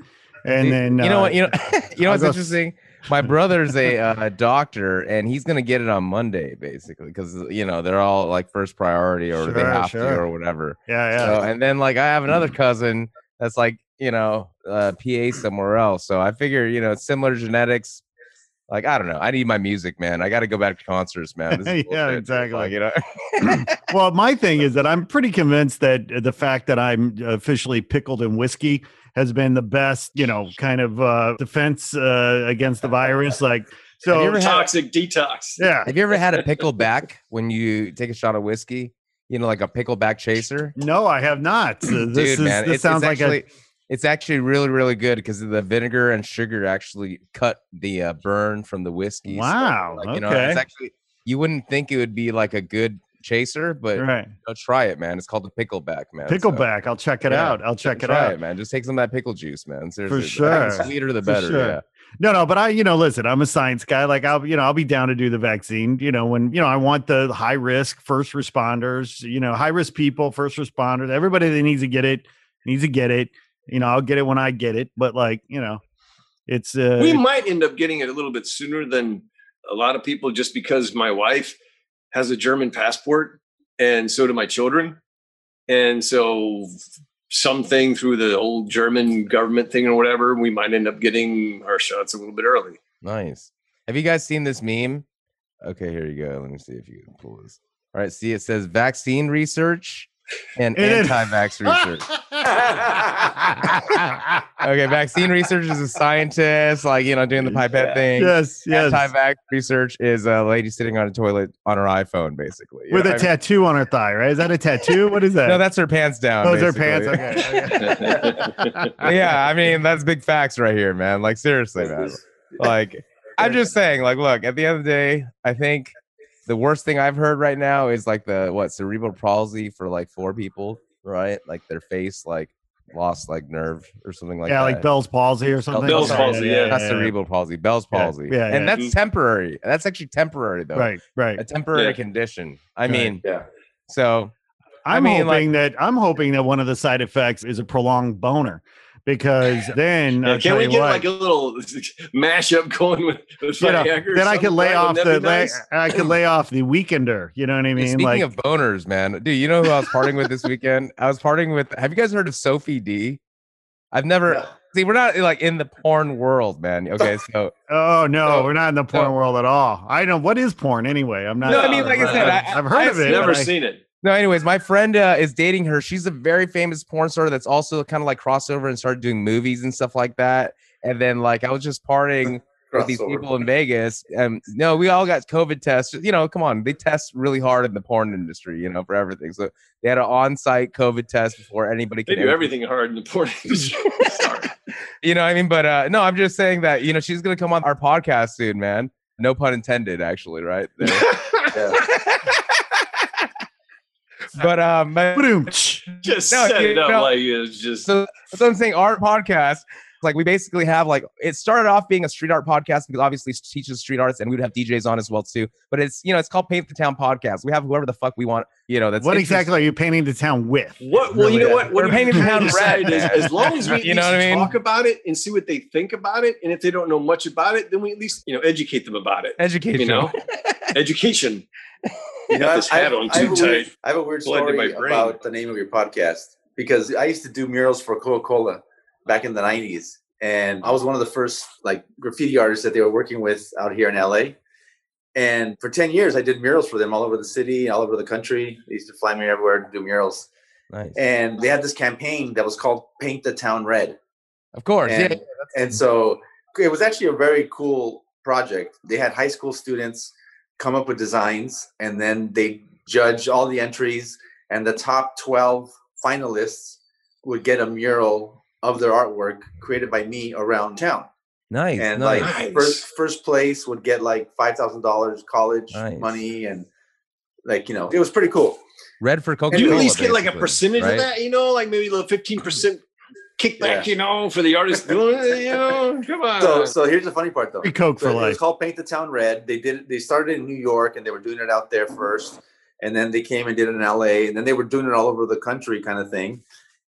and Dude, then you know uh, what you know you know what's go- interesting my brother's a, uh, doctor and he's gonna get it on monday basically because you know they're all like first priority or they Sure, have to or whatever. Yeah, yeah. so, and then like i have another cousin that's like you know uh, pa somewhere else. So i figure you know similar genetics like i don't know i need my music man i gotta go back to concerts man This is Yeah, exactly. like, you know well, my thing is that I'm pretty convinced that the fact that I'm officially pickled in whiskey has been the best, you know, kind of uh, defense uh, against the virus. Like, so Have you ever had- Toxic detox. yeah. have you ever had a pickleback when you take a shot of whiskey you know like a pickleback chaser No, I have not. This dude, is man, this it's, sounds it's like actually, a it's actually really, really good because the vinegar and sugar actually cut the uh, burn from the whiskey. So, Wow, like, you know, okay. it's actually you wouldn't think it would be like a good chaser, but right. you know, try it, man. It's called the pickleback, man. So, Pickleback. I'll check it yeah, out. I'll check it try out. it, man. Just take some of that pickle juice, man. Seriously, the sure. sweeter the For better. sure. Yeah. No, no, but I, you know, listen, I'm a science guy. Like I'll, you know, I'll be down to do the vaccine, you know, when, you know, I want the high risk first responders, you know, high risk people, first responders, everybody that needs to get it needs to get it. You know, I'll get it when I get it, but like, you know, it's uh we might end up getting it a little bit sooner than a lot of people just because my wife has a German passport and so do my children. And so something through the old German government thing or whatever, we might end up getting our shots a little bit early. Nice. Have you guys seen this meme? Okay, here you go. Let me see if you can pull this. All right, see, it says vaccine research and It is- anti-vax research. okay, vaccine research is a scientist, like you know, doing the pipette Yeah. thing. yes, yes. Anti-vax research is a lady sitting on a toilet on her iPhone, basically. With know a what mean? tattoo on her thigh, right? Is that a tattoo? What is that? No, that's her pants down. Oh, Those are pants. Okay. okay. yeah, I mean that's big facts right here, man. Like seriously, man. Like I'm just saying, like, look, at the end of the day, I think the worst thing I've heard right now is like the what cerebral palsy for like four people, right? Like their face like lost like nerve or something like yeah, that. like Bell's palsy or something. Bell's palsy, yeah. Not cerebral palsy, Bell's palsy. yeah, and yeah. that's temporary. That's actually temporary though. Right, right. A temporary Yeah. condition. I Right. mean, yeah. so I I'm mean, like- hoping that I'm hoping that one of the side effects is a prolonged boner, because then Yeah, I'll can tell we you get what, like a little mashup going with, with you know, then I could lay off the that be lay. I could lay off the weekender. You know what I Hey, mean? Speaking Like of boners, man, dude, you know who I was partying with this weekend? I was partying with. Have you guys heard of Sophie Dee? I've never. Yeah. See, we're not like in the porn world, man. Okay, so oh no, So- we're not in the porn so- world at all. I know what is porn anyway. I'm not. No, I mean, like I said, I've, I- I've heard I've of it. Never but I- seen it. No. Anyways, my friend uh, is dating her. She's a very famous porn star that's also kind of like crossover and started doing movies and stuff like that. And then like I was just partying with these people in Vegas. And no, we all got COVID tests. You know, come on, they test really hard in the porn industry. You know, for everything. So they had an on-site COVID test before anybody They could do everything hard in the porn industry. You know, what I mean, but uh, no, I'm just saying that you know she's gonna come on our podcast soon, man. No pun intended, actually, right? Yeah. But um, just No, set you it up know- like it's just so that's what I'm saying. Our podcast, like we basically have like it started off being a street art podcast because obviously it teaches street arts, and we would have DJs on as well too. But it's you know it's called Paint the Town Podcast. We have whoever the fuck we want. You know that's What exactly are you painting the town with? What? Well, you know what? We're What painting the town decided red, is, as long as we You know what I mean? talk about it and see what they think about it, and if they don't know much about it, then we at least you know educate them about it. education? You know, education. You know, this I, hat I, on I have too a weird, tight. I have a weird Blended my story brain. about the name of your podcast because I used to do murals for Coca Cola back in the '90s, and I was one of the first like graffiti artists that they were working with out here in LA. And for ten years, I did murals for them all over the city, all over the country. They used to fly me everywhere to do murals, Nice. and they had this campaign that was called "Paint the Town Red." Of course, and, yeah. and so it was actually a very cool project. They had high school students come up with designs, and then they judge all the entries, and the top twelve finalists would get a mural of their artwork created by me around town. Nice, and nice. like first first place would get like five thousand dollars college Nice. money, and like you know it was pretty cool. Red for Coca Do you at least get like a percentage right? of that? You know, like maybe a little fifteen percent kickback. Yeah. You know, for the artist doing. You know, come on. So so here's the funny part though. Free Coke So for it was life. called Paint the Town Red. They did they started in New York and they were doing it out there first. And then they came and did it in LA. And then they were doing it all over the country kind of thing.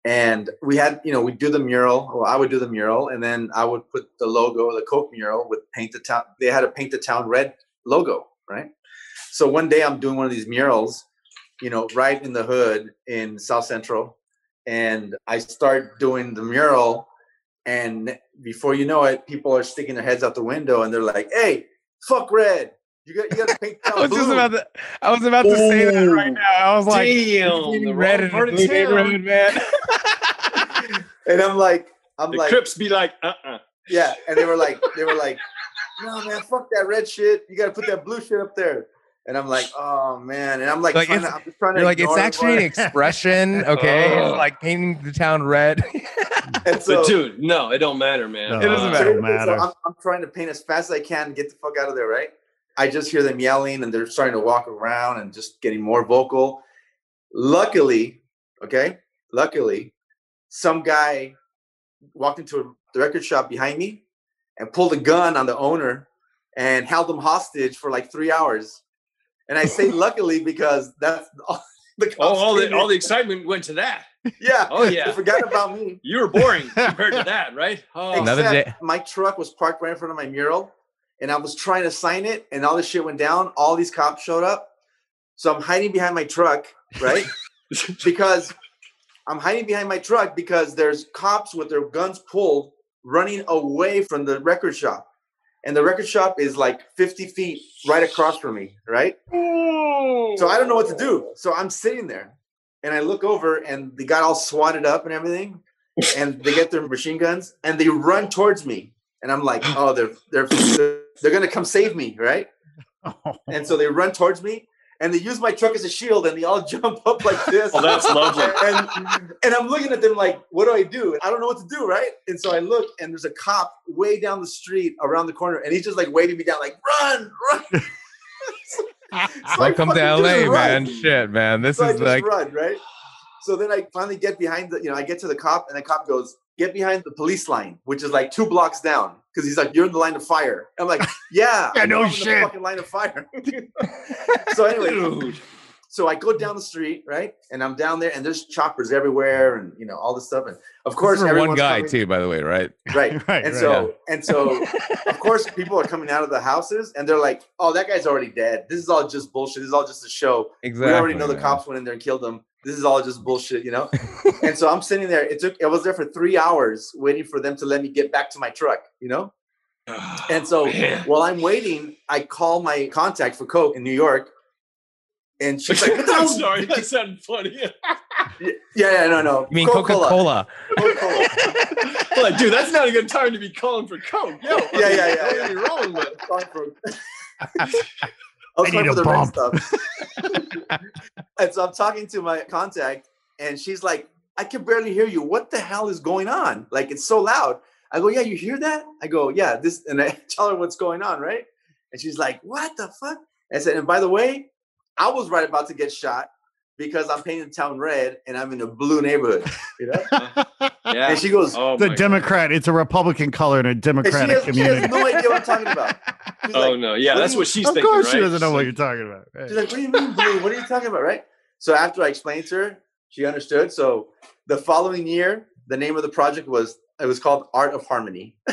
And we had, you know, we do the mural. Well, I would do the mural, and then I would put the logo, the Coke mural with paint the town. They had a paint the town red logo, right? So one day I'm doing one of these murals, you know, right in the hood in South Central. And I start doing the mural and before you know it, people are sticking their heads out the window and they're like, "Hey, fuck red! You got you got to paint that. I town was just about to. I was about to say that right now. I was like, Damn, "It's the red and the blue town. neighborhood, man. and I'm like, I'm the like, Crips be like, uh, uh yeah, and they were like, they were like, "No, man, fuck that red shit. You got to put that blue shit up there." And I'm like, "Oh man!" And I'm like, Like, trying it's- to, I'm just trying to. You're like, it's actually an expression, okay? Oh. It's like painting the town red. but- and so, but dude, no, it don't matter, man. No, It doesn't uh, matter. don't So. I'm, I'm trying to paint as fast as I can, and get the fuck out of there, right? I just hear them yelling and they're starting to walk around and just getting more vocal. Luckily, okay, luckily, some guy walked into the record shop behind me and pulled a gun on the owner and held him hostage for like three hours. And I say luckily because that's all the cops Oh, all the all the excitement went to that. yeah. Oh They yeah, forgot about me. you were boring compared to that, right? Oh, Another day- My truck was parked right in front of my mural, and I was trying to sign it, and all this shit went down. All these cops showed up, so I'm hiding behind my truck, right? because I'm hiding behind my truck because there's cops with their guns pulled, running away from the record shop, and the record shop is like 50 feet right across from me, right? So I don't know what to do. So I'm sitting there and I look over and they got all swatted up and everything. And they get their machine guns and they run towards me. And I'm like, oh, they're they're they're, they're gonna come save me, right? And so they run towards me and they use my truck as a shield and they all jump up like this. Oh, that's lovely. and and I'm looking at them like, what do I do? I don't know what to do, right? And so I look and there's a cop way down the street around the corner and he's just like waving me down, like, run, run. So I Welcome to LA, man. Shit, man. This So I is just like, run, right? So then I finally get behind the, you know, I get to the cop, and the cop goes, "Get behind the police line," which is like two blocks down, because he's like, "You're in the line of fire." I'm like, "Yeah, Yeah, I know no shit. The fucking line of fire." so anyway, dude. so I go down the street, right, and I'm down there, and there's choppers everywhere, and you know all this stuff, and of course, one guy coming- too, by the way, right? right? Right, and right, so and so of course people are coming out of the houses and they're like oh that guy's already dead this is all just bullshit this is all just a show Exactly. we already know the cops went in there and killed them this is all just bullshit you know and so i'm sitting there it took i was there for three hours waiting for them to let me get back to my truck you know and so Man. while i'm waiting i call my contact for coke in new york And she's like, I'm sorry, that sounded funny. Yeah, yeah, no, no. You mean Coca Cola? Coca-Cola. like, dude, that's not a good time to be calling for Coke. Yo, I Yeah, mean, yeah, yeah, Don't yeah. get me wrong, but Calling for- I was I need for a the red bump. stuff. and so I'm talking to my contact, and she's like, I can barely hear you. What the hell is going on? Like, it's so loud. I go, Yeah, you hear that? I go, Yeah, this, and I tell her what's going on, right? And she's like, What the fuck? I said, And by the way, I was right about to get shot because I'm painting the town red and I'm in a blue neighborhood. You know? yeah. And she goes, oh, the my Democrat. It's a Republican color in a and she Democratic has, she has community. no idea what I'm talking about. She's Oh like, no, yeah, what that's what you- she's of thinking, course, right? she doesn't know She's what you're talking about. Right. She's like, what do you mean blue? What are you talking about? Right. So after I explained to her, she understood. So the following year, the name of the project was it was called Art of Harmony.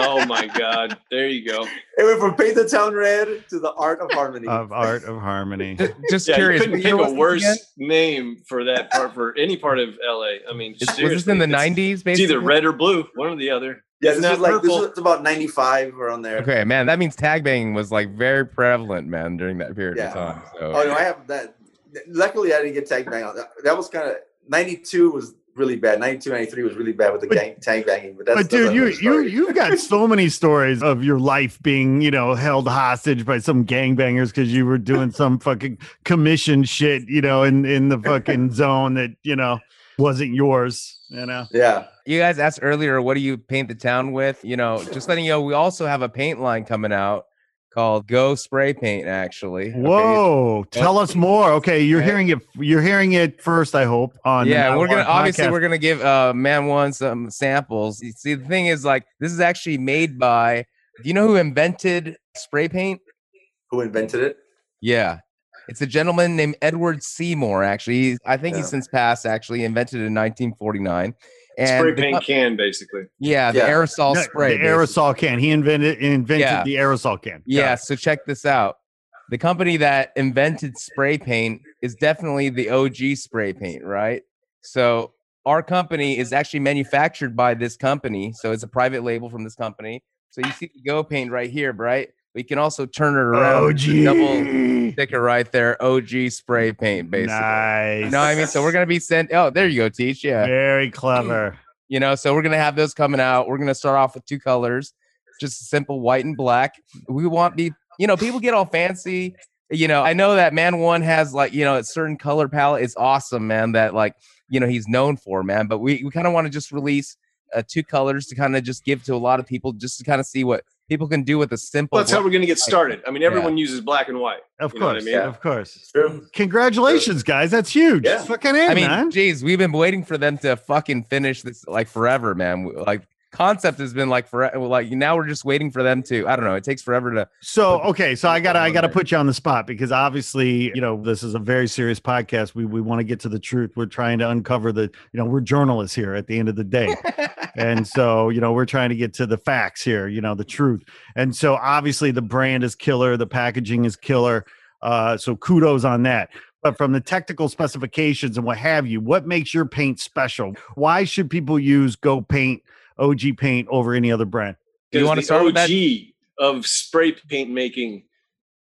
oh my god, there you go. It went from Paint the Town Red to the Art of Harmony. Of art of harmony. Just, just Yeah, curious. you couldn't what pick a worse again? name for that part for any part of LA. I mean, Is- Was this in the it's- '90s? It's either red or blue, one or the other. yeah, It's this not was like purple. this was about 95 around there. Okay, man, that means tag banging was like very prevalent, man, during that period Yeah. of time. So Oh no, I have that. Luckily, I didn't get tag bang on that. That was kind of 92 was really bad. 92, 93 was really bad with the But- gang, tag banging. But that's But dude, you you you've got so many stories of your life being, you know, held hostage by some gangbangers because you were doing some fucking commission shit, you know, in in the fucking zone that you know wasn't yours. You know, yeah. you guys asked earlier, what do you paint the town with? You know, just letting you know, we also have a paint line coming out called Go Spray Paint. Actually, Okay, whoa! Tell us more. Okay, you're Okay. hearing it. You're hearing it first. I hope on. yeah, Now we're gonna On obviously we're gonna give uh man one some samples. You see, the thing is like this is actually made by. Do you know who invented spray paint? Who invented it? Yeah. It's a gentleman named Edward Seymour, actually. He's, I think he's since passed, actually, invented it in 1949. And Spray paint co- can, basically. yeah, the Yeah. aerosol No, spray. the basically. aerosol can. He invented invented Yeah. the aerosol can. Got Yeah, it. so check this out. The company that invented spray paint is definitely the OG spray paint, right? So our company is actually manufactured by this company. So it's a private label from this company. So you see the Go paint right here, right? We can also turn it around. OG. It's Double sticker right there. OG spray paint, basically. Nice. You know what I mean? So we're gonna be sent. Oh, there you go, Teach. Yeah. very clever. You know, so we're gonna have those coming out. We're gonna start off with two colors, just simple white and black. We want the, you know, people get all fancy. You know, I know that man one has like, you know, a certain color palette is awesome, man. That like, you know, he's known for, man. But we we kind of want to just release uh, two colors to kind of just give to a lot of people, just to kind of see what people can do with a simple. Well, that's how we're going to get started. I mean, Yeah. everyone uses black and white. Of You know what I course, yeah. of course. True. Congratulations, guys. That's huge. Yeah. Fucking i mean, man. geez, we've been waiting for them to fucking finish this like forever, man. Like concept has been like forever. Like now we're just waiting for them to. I don't know. It takes forever to. So okay, so I gotta I gotta put you on the spot because obviously you know this is a very serious podcast. We we want to get to the truth. We're trying to uncover the you know we're journalists here at the end of the day, and so you know we're trying to get to the facts here. You know the truth, and so obviously the brand is killer, the packaging is killer. Uh, so kudos on that. But from the technical specifications and what have you, what makes your paint special? Why should people use Go Paint, OG Paint over any other brand? You wanna the start with that? OG of spray paint making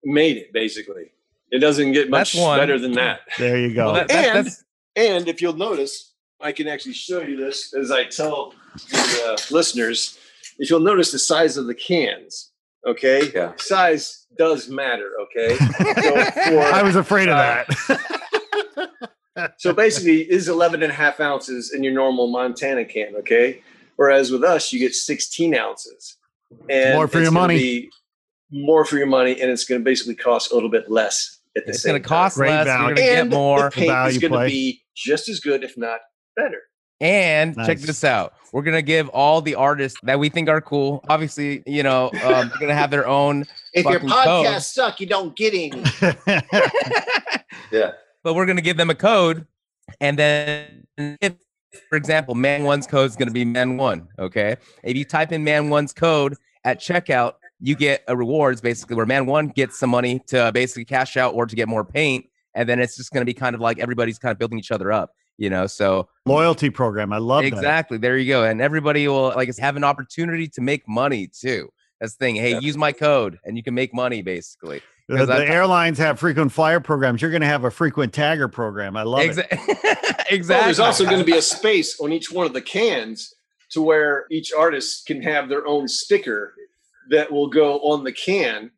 made it basically. It doesn't get much better than that. There you go. Well, that, that, And- that's And if you'll notice, I can actually show you this as I tell the uh, listeners. If you'll notice the size of the cans, okay? Yeah. Size does matter, okay? so, for, I was afraid of Uh, that. so basically, it is 11 and a half ounces in your normal Montana can, okay? Whereas with us, you get 16 ounces. And More for your money. More for your money, and it's going to basically cost a little bit less at the it's same going to cost Great less. value. You're going to get And more. The paint value is going to be just as good, if not better. And check this out. We're gonna give all the artists that we think are cool. Obviously, you know, um, they're gonna have their own. If your Fucking podcasts code. suck, you don't get any. Yeah. but we're gonna give them a code, and then if, for example, Man One's code is gonna be Man One. Okay, if you type in Man One's code at checkout, you get a rewards basically where Man One gets some money to uh, basically cash out or to get more paint, and then it's just gonna be kind of like everybody's kind of building each other up. You know, so Loyalty program. I love that. exactly there you go, and everybody will like have an opportunity to make money too. That's the thing. Hey, Yeah. use my code, and you can make money basically. Uh, the, 'Cause the airlines have frequent flyer programs. You're going to have a frequent tagger program. I love it. Exactly. Well, there's also going to be a space on each one of the cans to where each artist can have their own sticker that will go on the can.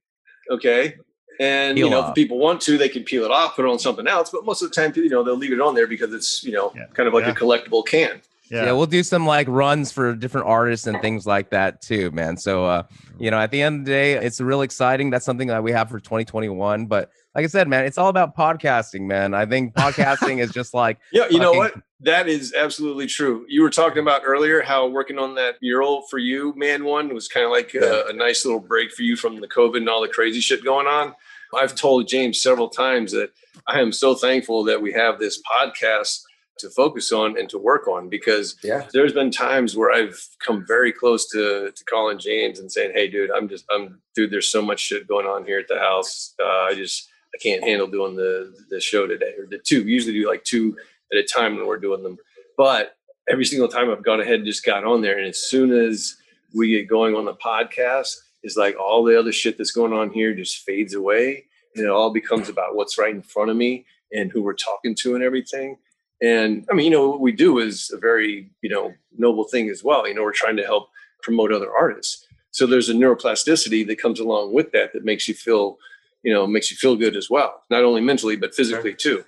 Okay. And you know, off. if people want to, they can peel it off, put it on something else. But most of the time, you know, they'll leave it on there because it's you know Yeah. kind of like Yeah. a collectible can. Yeah. yeah. we'll do some like runs for different artists and things like that too, man. So uh, you know, at the end of the day, it's real exciting. That's something that we have for 2021. But like I said, man, it's all about podcasting, man. I think podcasting is just like Yeah, you know what? That is absolutely true. You were talking about earlier how working on that mural for you, man, one was kind of like a, a nice little break for you from the COVID and all the crazy shit going on. I've told James several times that I am so thankful that we have this podcast to focus on and to work on because Yeah. there's been times where I've come very close to to calling James and saying, "Hey, dude, I'm just, I'm, dude, there's so much shit going on here at the house. Uh, I just, I can't handle doing the the show today or the two. We usually do like two at a time when we're doing them, but every single time I've gone ahead and just got on there, and as soon as we get going on the podcast, it's like all the other shit that's going on here just fades away, and it all becomes about what's right in front of me and who we're talking to and everything. And I mean, you know, what we do is a very, you know, noble thing as well. You know, we're trying to help promote other artists. So there's a neuroplasticity that comes along with that that makes you feel, you know, makes you feel good as well, not only mentally but physically too.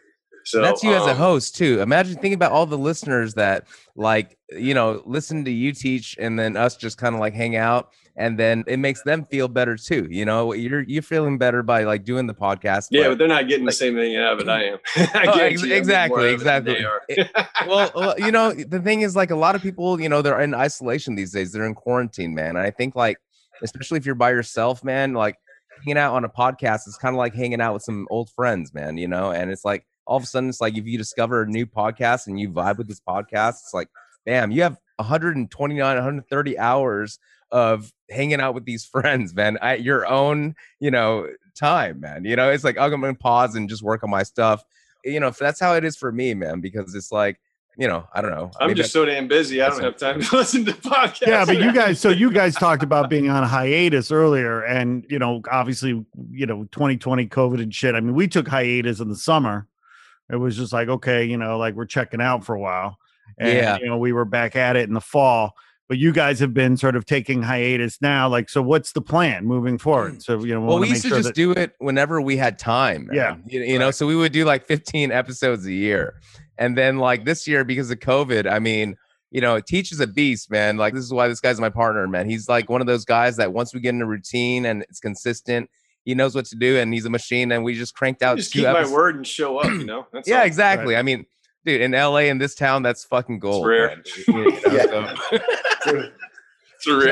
So that's you as a um, host too. Imagine thinking about all the listeners that like you know listen to you teach, and then us just kind of like hang out, and then it makes them feel better too. You know, you're you're feeling better by like doing the podcast. Yeah, but- but they're not getting like- the same thing out oh, of it I am. I Oh, ex- exactly, more out of it exactly. well, well, you know, the thing is, like, a lot of people, you know, they're in isolation these days. They're in quarantine, man. And I think, like, especially if you're by yourself, man, like hanging out on a podcast is kind of like hanging out with some old friends, man. You know, and it's like all of a sudden, it's like if you discover a new podcast and you vibe with this podcast, it's like, bam, you have 129, 130 hours of hanging out with these friends, man, at your own, you know, time, man. You know, it's like I'm gonna pause and just work on my stuff. You know, that's how it is for me, man, because it's like, you know, I don't know. I'm Maybe just so damn busy. I don't have time to listen to podcasts. yeah, but you guys, so you guys talked about being on a hiatus earlier, and you know, obviously, you know, 2020 COVID and shit. I mean, we took hiatus in the summer. It was just like, okay, you know, like we're checking out for a while, and Yeah. you know, we were back at it in the fall. But you guys have been sort of taking hiatus now. Like, so what's the plan moving forward? Mm. So you know, well, wanna we make used to sure just that- do it whenever we had time. man. Yeah. You, you know, so we would do like 15 episodes a year. And then like this year, because of COVID, I mean, you know, Teach is a beast, man. Like this is why this guy's my partner, man. He's like one of those guys that once we get in a routine and it's consistent, he knows what to do and he's a machine. And we just cranked out just two keep my word and show up. You know. That's Yeah, all. exactly. I mean, dude, in LA in this town, that's fucking gold. rare. man. You know, Yeah. so- It's rare.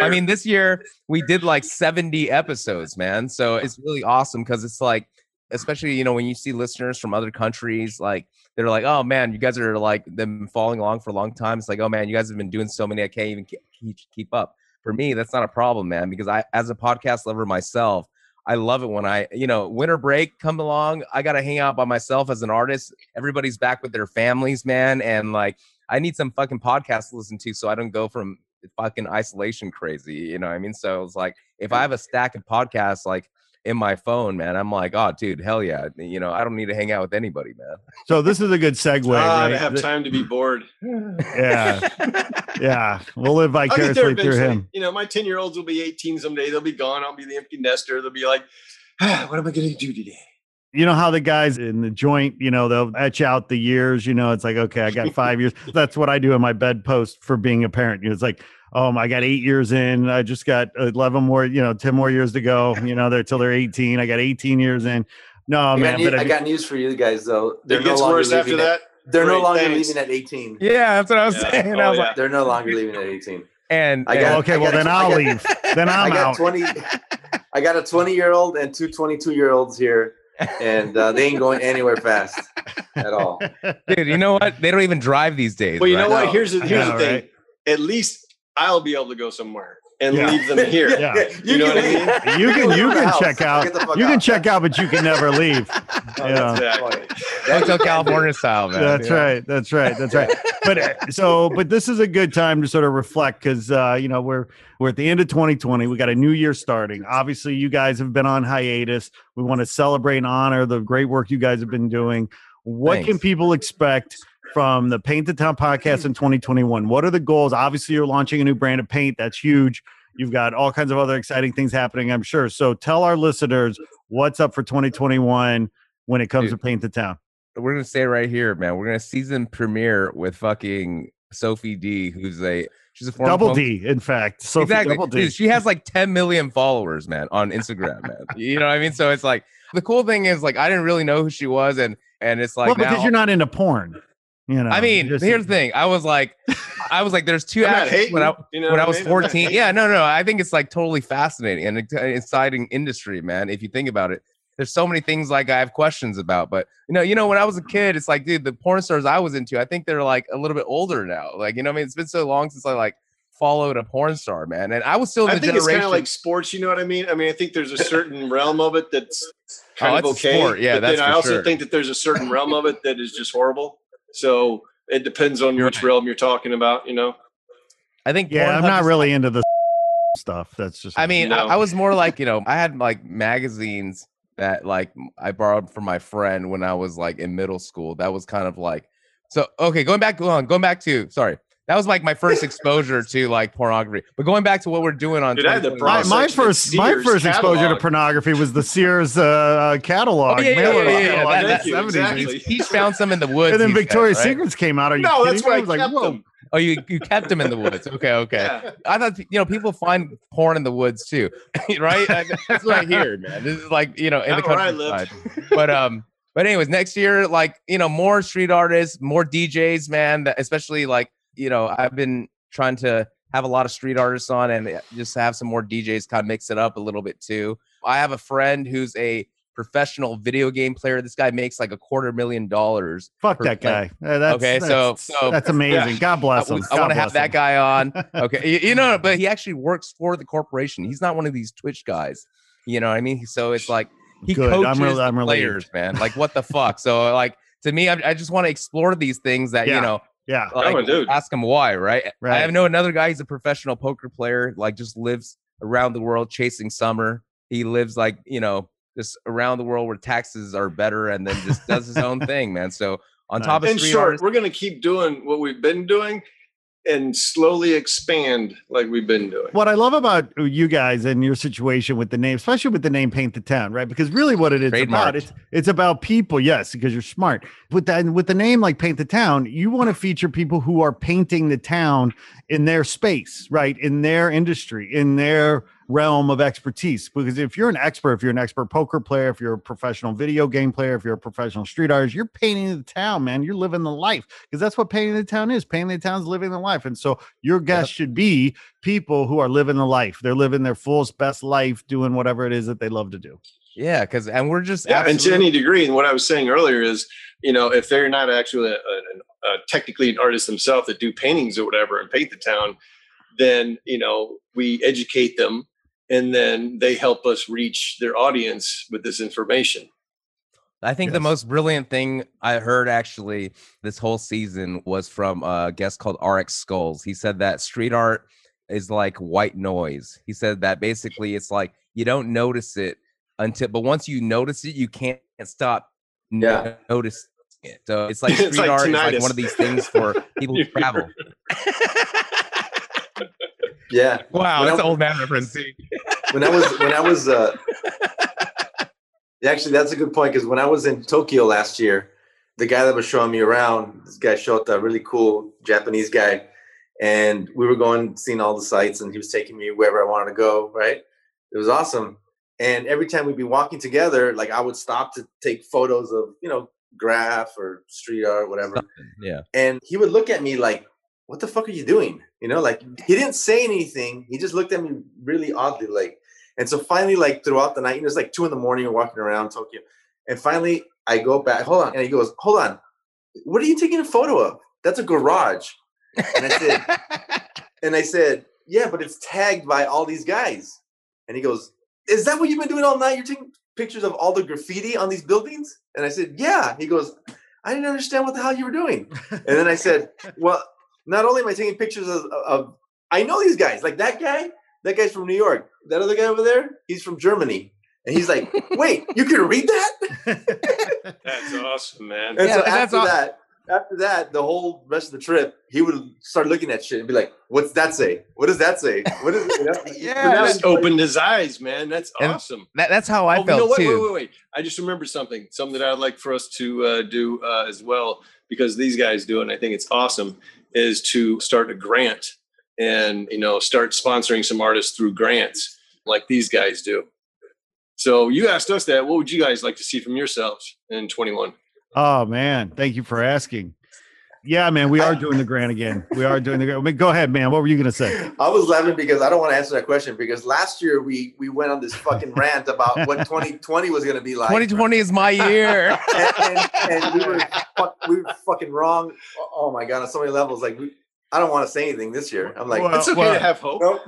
I mean, this year we did like 70 episodes, man. So it's really awesome because it's like, especially, you know, when you see listeners from other countries, like they're like, oh man, you guys are like, been following along for a long time. It's like, oh man, you guys have been doing so many, I can't even keep, keep up. For me, that's not a problem, man, because I, as a podcast lover myself, I love it when I, you know, winter break come along. I got to hang out by myself as an artist. Everybody's back with their families, man. And like, I need some fucking podcast to listen to so I don't go from fucking isolation crazy. You know what I mean? So it's like, if I have a stack of podcasts like in my phone, man, I'm like, oh, dude, hell yeah. You know, I don't need to hang out with anybody, man. So this is a good segue. ah, right? to have time to be bored. Yeah, yeah. We'll live I'll get there vicariously through him. You know, my 10 year olds will be 18 someday. They'll be gone. I'll be the empty nester. They'll be like, ah, what am I going to do today? You know how the guys in the joint, you know, they'll etch out the years. You know, it's like, okay, I got five years. That's what I do in my bedpost for being a parent. You know, it's like, oh, I got eight years in. I just got eleven more. You know, ten more years to go. You know, they're till they're eighteen. I got eighteen years in. No, I, man, got new- but I I, got news for you guys though. They're It no gets longer worse after leaving that. At, they're no longer thanks. leaving at 18. Yeah, that's what I was Yeah. saying. Oh, I was yeah. like, They're no longer leaving at 18. and, I and- got- okay, well got- then I I'll got- leave. Then I I'm got out. 20. I got a 20 year old and two 22 year olds here, and uh, they ain't going anywhere fast at all. dude, you know what? They don't even drive these days. Well, you know what? Here's the, here's know, the thing. right? At least I'll be able to go somewhere and Yeah. leave them here. Yeah. You know what I mean? You can you Leave the can house. check out. Get the You can out. check out, but you can never leave. Oh, Yeah. that's Exactly. Hotel California style, man. That's Yeah. right. That's right. That's right. but uh, so, but this is a good time to sort of reflect because uh, you know we're we're at the end of 2020. We got a new year starting. Obviously, you guys have been on hiatus. We want to celebrate and honor the great work you guys have been doing. What Thanks. can people expect from the Paint the Town podcast in 2021? What are the goals? Obviously, you're launching a new brand of paint. That's huge. You've got all kinds of other exciting things happening, I'm sure. So tell our listeners what's up for 2021 when it comes Dude. to Paint the Town. We're gonna say right here, man. We're gonna season premiere with fucking Sophie Dee, who's a she's a former Double punk- D, in fact. Sophie exactly. Double D. Dude, she has like 10 million followers, man, on Instagram, man. You know what I mean? So it's like the cool thing is like I didn't really know who she was, and and it's like well, because now- you're not into porn. You know, I mean, just- here's the thing. I was like, I was like, there's two I'm not actors hating, when I you know when what I I was mean? I'm not 14. Yeah, no, no. I think it's like totally fascinating and exciting uh, industry, man. If you think about it, there's so many things like I have questions about. But you know, you know, when I was a kid, it's like, dude, the porn stars I was into, I think they're like a little bit older now. Like, you know, what I mean, it's been so long since I like followed a porn star, man. And I was still in I the think it's generation. kind of like sports. You know what I mean? I mean, I think there's a certain realm of it that's Oh, kind of it's okay. sport. Yeah, but that's then I also sure. think that there's a certain realm of it that is just horrible. So it depends on You're which right. realm you're talking about. You know? I think yeah, I'm not is- really into the stuff. That's just. I mean, No. I, I was more like, you know, I had like magazines that like I borrowed from my friend when I was like in middle school. That was kind of like, so okay, going back, go on, going back to sorry, that was like my first exposure to like pornography. But going back to what we're doing on, Dude, the 2021 my, my section at first my Sears first exposure to pornography was the Sears uh, catalog. Oh, yeah, yeah, yeah, yeah, yeah, that- in that- the you, 70s. exactly. He found some in the woods. And then he said, Victoria's right? Secrets came out. Are you No, kidding that's me? where I, was like, whoa. them. Oh, you you kept them in the woods. Okay, okay. Yeah. I thought you know people find porn in the woods too, right? That's what I hear, man. This is like you know in the Not where I live. countryside. But um, but anyways, next year, like you know, more street artists, more DJs, man. That especially like you know, I've been trying to have a lot of street artists on and uh, just have some more DJs kind of mix it up a little bit too. I have a friend who's a professional video game player. This guy makes like a quarter million dollars. Fuck that guy. Uh, That's, Okay, so- that's, so- that's amazing. God bless him. I, him. want to have bless that guy on. Okay, you, you know, but he actually works for the corporation. He's not one of these Twitch guys. You know what I mean? So it's like he Good. coaches I'm the I'm players, man. Like what the fuck? So like to me, I, I just want to explore these things that Yeah. you know. Yeah. Like, Oh, dude. ask him why, right? Right. I know another guy. He's a professional poker player. Like just lives around the world chasing summer. He lives like you know just around the world where taxes are better, and then just does his own thing, man. So on Nice. top of In short, artists, we're going to keep doing what we've been doing and slowly expand like we've been doing. What I love about you guys and your situation with the name, especially with the name Paint the Town, right? Because really what it is about, it's it's about people, yes, because you're smart. With that with the name like Paint the Town, you want to feature people who are painting the town in their space, right? In their industry, in their realm of expertise. Because if you're an expert, if you're an expert poker player, if you're a professional video game player, if you're a professional street artist, you're painting the town, man. You're living the life because that's what painting the town is. Painting the town's living the life. And so your guests should be people who are living the life. They're living their fullest, best life, doing whatever it is that they love to do. yeah, because and we're just Yeah, and to any degree, and what I was saying earlier is, you know, if they're not actually a, a, a technically an artist themselves that do paintings or whatever and paint the town, then you know we educate them, and then they help us reach their audience with this information. I think the most brilliant thing I heard actually this whole season was from a guest called RX Skulls. He said that street art is like white noise. He said that basically it's like you don't notice it until, but once you notice it, you can't stop Yeah. noticing it. So it's like It's street like art is like one of these things for people who travel. Yeah. Wow, When that's I- an old man reference. when I was when I was uh actually that's a good point because when I was in Tokyo last year, the guy that was showing me around, this guy showed a really cool Japanese guy, and we were going seeing all the sites, and he was taking me wherever I wanted to go. Right, it was awesome. And every time we'd be walking together, like I would stop to take photos of you know graph or street art, whatever Yeah. and he would look at me like what the fuck are you doing? You know like mm. he didn't say anything. He just looked at me really oddly like and so finally like throughout the night you know, it's like two in the morning we're walking around tokyo and finally i go back hold on and he goes hold on what are you taking a photo of? That's a garage. And i said and i said yeah but it's tagged by all these guys. And he goes is that what you've been doing all night? You're taking pictures of all the graffiti on these buildings? And i said yeah. He goes I didn't understand what the hell you were doing. And then I said, well, not only am I taking pictures of, of I know these guys, like that guy, that guy's from New York. That other guy over there, he's from Germany. And he's like, wait, you can read that? That's awesome, man. And Yeah, so after aw- that, after that, the whole rest of the trip, he would start looking at shit and be like, "What's that say? What does that say? What is it?" You know? Yeah, So now Just it's like- opened his eyes, man. That's And- awesome. That, that's how I oh, felt you know what? too. Wait, wait, wait. I just remembered something. Something that I'd like for us to uh, do uh, as well, because these guys do it, and I think it's awesome, is to start a grant and you know start sponsoring some artists through grants like these guys do. So you asked us that. What would you guys like to see from yourselves in 21? Oh man, thank you for asking. Yeah, man, we are doing the grant again. We are doing the grant. I mean, Go ahead, man. What were you gonna say? I was laughing because I don't want to answer that question because last year we we went on this fucking rant about what 2020 was going to be like. 2020 is my year. and, and, and we were fuck, we were fucking wrong. Oh my god, on so many levels. Like we, I don't want to say anything this year. I'm like, Well, It's okay well, to have hope. nope.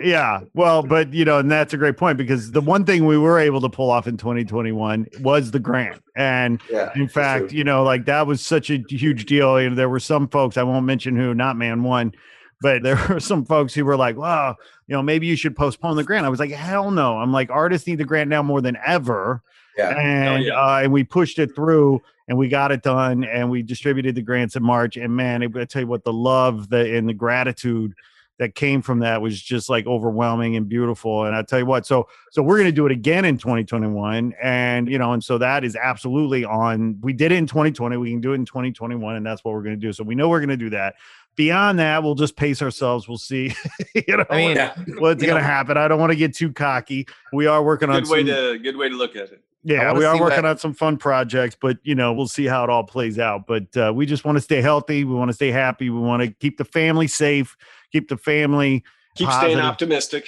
Yeah, well, but you know, and that's a great point because the one thing we were able to pull off in 2021 was the grant, and Yeah. in fact, true. you know, like that was such a huge deal. And there were some folks I won't mention who, not man one, but there were some folks who were like, "Wow, you know, maybe you should postpone the grant." I was like, "Hell no!" I'm like, artists need the grant now more than ever, yeah. and yeah. uh, and we pushed it through and we got it done and we distributed the grants in March. And man, I tell you what, the love the and the gratitude that came from that was just like overwhelming and beautiful. And I tell you what, so so we're gonna do it again in 2021, and you know, and so that is absolutely on. We did it in 2020, we can do it in 2021, and that's what we're gonna do. So we know we're gonna do that. Beyond that, we'll just pace ourselves. We'll see, you know, I mean, Yeah. what's you gonna happen. I don't want to get too cocky. We are working on Good way some, to good way to look at it. Yeah, we are working what- on some fun projects, but you know, we'll see how it all plays out. But uh, we just want to stay healthy. We want to stay happy. We want to keep the family safe, keep the family Keep staying optimistic.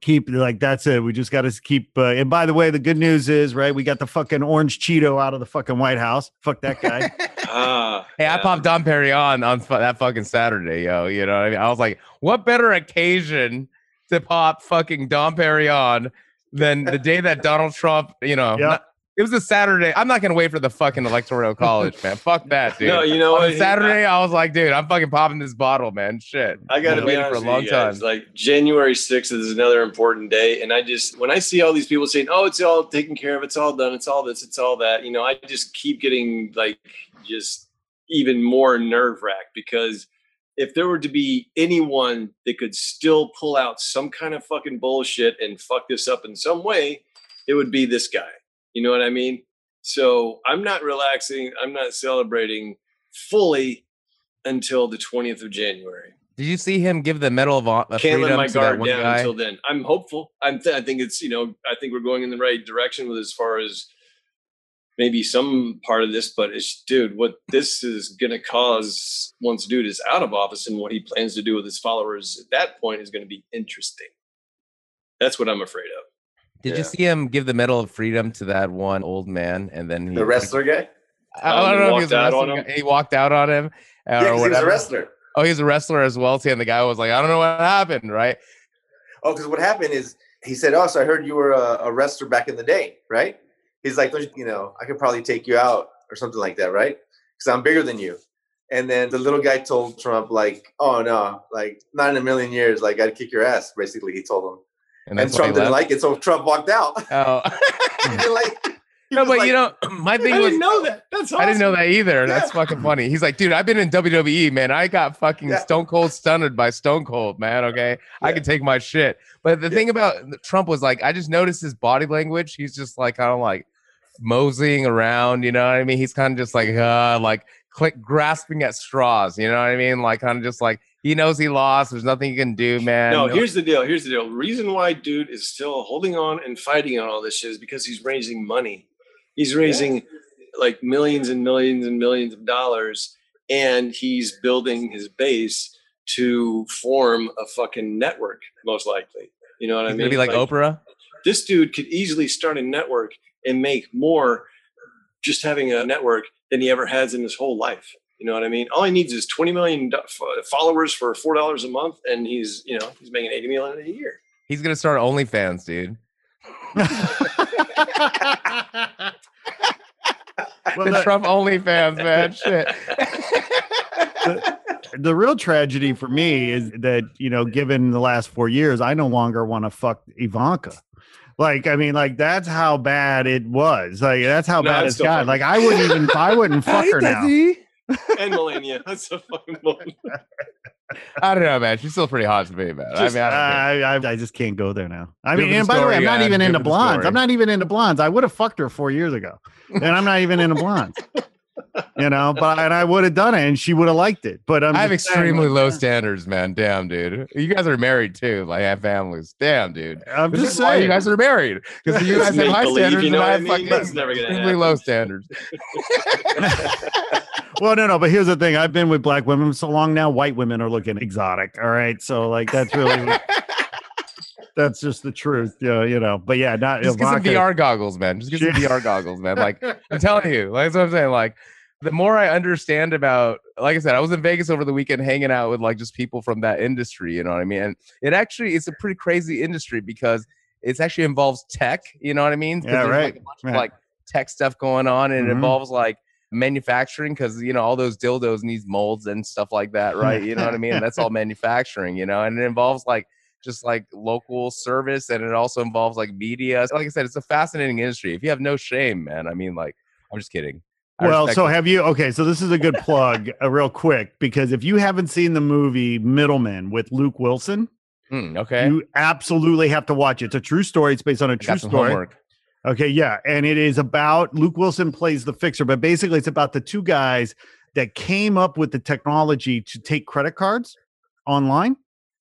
keep like that's it. We just got to keep. Uh, and by the way, the good news is, right, we got the fucking orange Cheeto out of the fucking White House. Fuck that guy. Ah, Hey, I popped Dom Perignon on fu- that fucking Saturday, yo. You know what I mean? I was like, what better occasion to pop fucking Dom Perignon than the day that Donald Trump, you know, Yeah. not- it was a Saturday. I'm not gonna wait for the fucking electoral college, man. Fuck that, dude. No, you know on what? Saturday, I was like, dude, I'm fucking popping this bottle, man. Shit. I got to Been be waiting honest for a long with you guys. time. Like January 6th is another important day, and I just when I see all these people saying, "Oh, it's all taken care of, it's all done, it's all this, it's all that," you know, I just keep getting like just even more nerve wracked because if there were to be anyone that could still pull out some kind of fucking bullshit and fuck this up in some way, it would be this guy. You know what I mean? So I'm not relaxing. I'm not celebrating fully until the 20th of January. Did you see him give the Medal of, Hon- of Can't let Freedom my guard down guy? until then. I'm hopeful. I'm th- I think it's you know I think we're going in the right direction with as far as maybe some part of this, but it's dude, what this is going to cause once dude is out of office and what he plans to do with his followers at that point is going to be interesting. That's what I'm afraid of. Did Yeah. you see him give the Medal of Freedom to that one old man, and then he The wrestler guy. I Um, don't know if he walked was a out on him? guy. He walked out on him, uh, Yeah, or 'cause he was a wrestler. Oh, he's a wrestler as well too. And the guy was like, I don't know what happened, right? Oh, because what happened is he said, "Oh, so I heard you were a, a wrestler back in the day, right?" He's like, Don't you, you know, I could probably take you out or something like that, right? Because I'm bigger than you. And then the little guy told Trump, like, "Oh no, like not in a million years, like I'd kick your ass." Basically, he told him, and, why Trump didn't like it, so Trump walked out. Oh, like- no, but like- you know, my thing I was didn't know that. That's awesome. I didn't know that either. That's fucking funny. He's like, dude, I've been in WWE, man. I got fucking Yeah. Stone Cold stunned by Stone Cold, man. Okay, I can take my shit. But the Yeah. thing about Trump was like, I just noticed his body language. He's just like kind of like moseying around. You know what I mean? He's kind of just like, uh, like click grasping at straws. You know what I mean? Like kind of just like he knows he lost. There's nothing he can do, man. No, here's the deal. Here's the deal. Reason why dude is still holding on and fighting on all this shit is because he's raising money. He's raising like millions and millions and millions of dollars, and he's building his base to form a fucking network, most likely. You know what He's I mean? be like, Oprah. This dude could easily start a network and make more just having a network than he ever has in his whole life. You know what I mean? All he needs is 20 million followers for four dollars a month, and he's you know he's making 80 million a year. He's gonna start OnlyFans, dude. Well, the that- Trump OnlyFans, man. Shit. the real tragedy for me is that you know given the last four years i no longer want to fuck ivanka like i mean like that's how bad it was like that's how No, bad it's got funny. like i wouldn't even i wouldn't fuck her now and Melania. That's so fucking funny. I don't know, man. She's still pretty hot to me, man. Just- I mean, I don't. I, I, I just can't go there now. I mean, and by the way, I'm not yeah. even Give into the blondes. I'm not even into blondes. I would have fucked her four years ago, and I'm not even into blondes. You know, but and I would have done it, and she would have liked it. But I'm I have just saying, extremely like, low standards, man. Damn, dude. You guys are married too. Like, I have families. Damn, dude. I'm This just saying. you guys are married because you guys have high standards you know and I have mean? fucking That's never gonna extremely low standards. well, no, no, but here's the thing. I've been with black women so long now. White women are looking exotic. All right, so like that's really that's just the truth. Yeah, you know. But yeah, not Just get some VR goggles, man. Just get some VR goggles, man. Like I'm telling you, like that's what I'm saying. Like the more I understand about, like I said, I was in Vegas over the weekend hanging out with like just people from that industry. You know what I mean? And it actually it's a pretty crazy industry because it's actually involves tech. You know what I mean? Yeah, right, Like, a bunch right. of like tech stuff going on, and Mhm. it involves like manufacturing because you know all those dildos needs molds and stuff like that, right? You know what I mean? That's all manufacturing, you know, and it involves like just like local service and it also involves like media. Like I said, it's a fascinating industry. If you have no shame, man, I mean, like, I'm just kidding. I Well, so it. have you? Okay, so this is a good plug, uh, real quick, because if you haven't seen the movie Middleman with Luke Wilson, Hmm, okay. you absolutely have to watch it. It's a true story. It's based on a true story. homework. Okay, yeah, and it is about Luke Wilson plays the fixer, but basically it's about the two guys that came up with the technology to take credit cards online.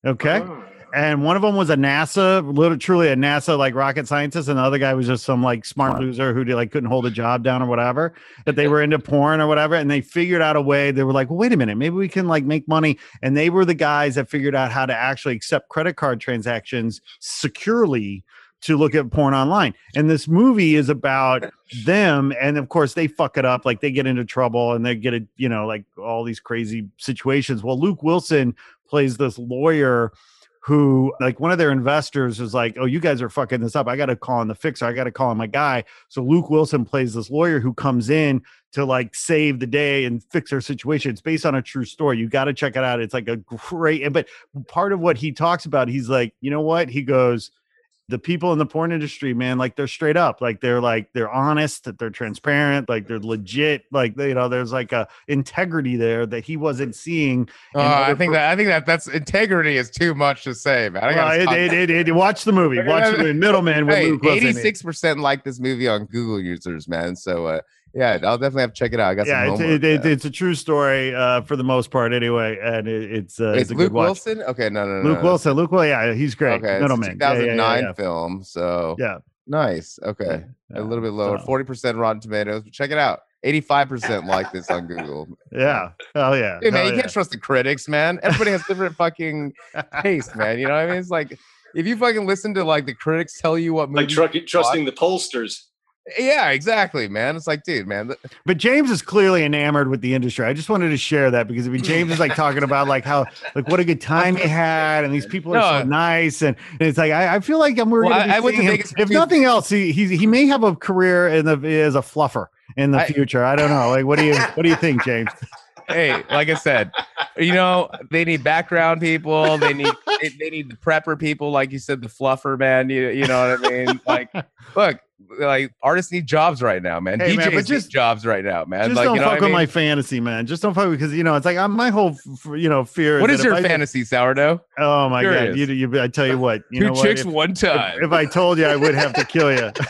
Okay, Oh. And one of them was a NASA, literally truly a NASA like rocket scientist, and the other guy was just some like smart loser who like couldn't hold a job down or whatever. That they were into porn or whatever, and they figured out a way. They were like, well, wait a minute, maybe we can like make money. And they were the guys that figured out how to actually accept credit card transactions securely to look at porn online. And this movie is about them. And of course, they fuck it up. Like they get into trouble and they get it, you know, like all these crazy situations. Well, Luke Wilson plays this lawyer who like one of their investors is like, Oh, you guys are fucking this up. I got to call in the fixer. I got to call in my guy. So Luke Wilson plays this lawyer who comes in to like save the day and fix their situation. It's based on a true story. You got to check it out. It's like a great, but part of what he talks about, he's like, you know what? He goes, the people in the porn industry, man, like they're straight up, like they're like they're honest, that they're transparent, like they're legit, like they, you know, there's like a integrity there that he wasn't seeing. In I think pro- that I think that that's integrity is too much to say, man. I Well, it, it, it, it- watch the movie. Watch the movie. Middleman with Hey, Luke Wilson. eighty-six percent like this movie on Google users, man. So uh, yeah, I'll definitely have to check it out. I got Yeah, some it's, homework. it, it, man. it's a true story uh, for the most part, anyway, and it, it's uh, It's it's a Luke good watch. Wilson. Okay, no, no, no. Luke no. Wilson. Luke Wilson. Yeah, he's great. Okay, it's a Middleman. Yeah, yeah, 2009 yeah, film. So yeah. nice. Okay, Yeah, a little bit lower. So- Forty percent Rotten Tomatoes. Check it out. Eighty-five percent like this on Google. Yeah. Hell yeah. Hey man, Hell you can't trust the critics, man. Everybody has different fucking taste, man. You know what I mean? It's like if you fucking listen to like the critics tell you what Like movie, truck, trusting the pollsters. Yeah, exactly, man. It's like, dude, man, But James is clearly enamored with the industry. I just wanted to share that because I mean, James is like talking about like how like what a good time he had, and these people are so nice, and, and it's like I, I feel like I'm we're Well, I- I went to Vegas If nothing else, he he he may have a career in the as a fluffer in the I- future. I don't know. Like, what do you what do you think, James? hey, like I said, you know, they need background people. They need they, they need the prepper people, like you said, the fluffer man. You you know what I mean? Like, look, like artists need jobs right now, man. Hey, DJs man, but need just- jobs right now, man. Just like, don't you know fuck with I mean? my fantasy, man. Just don't fuck with because you know it's like I'm, my whole f- you know fear. What is, is if your I- fantasy, sourdough? Oh my god! You, you, I tell you what. You Two know what? chicks If- one time. if I told you, I would have to kill you.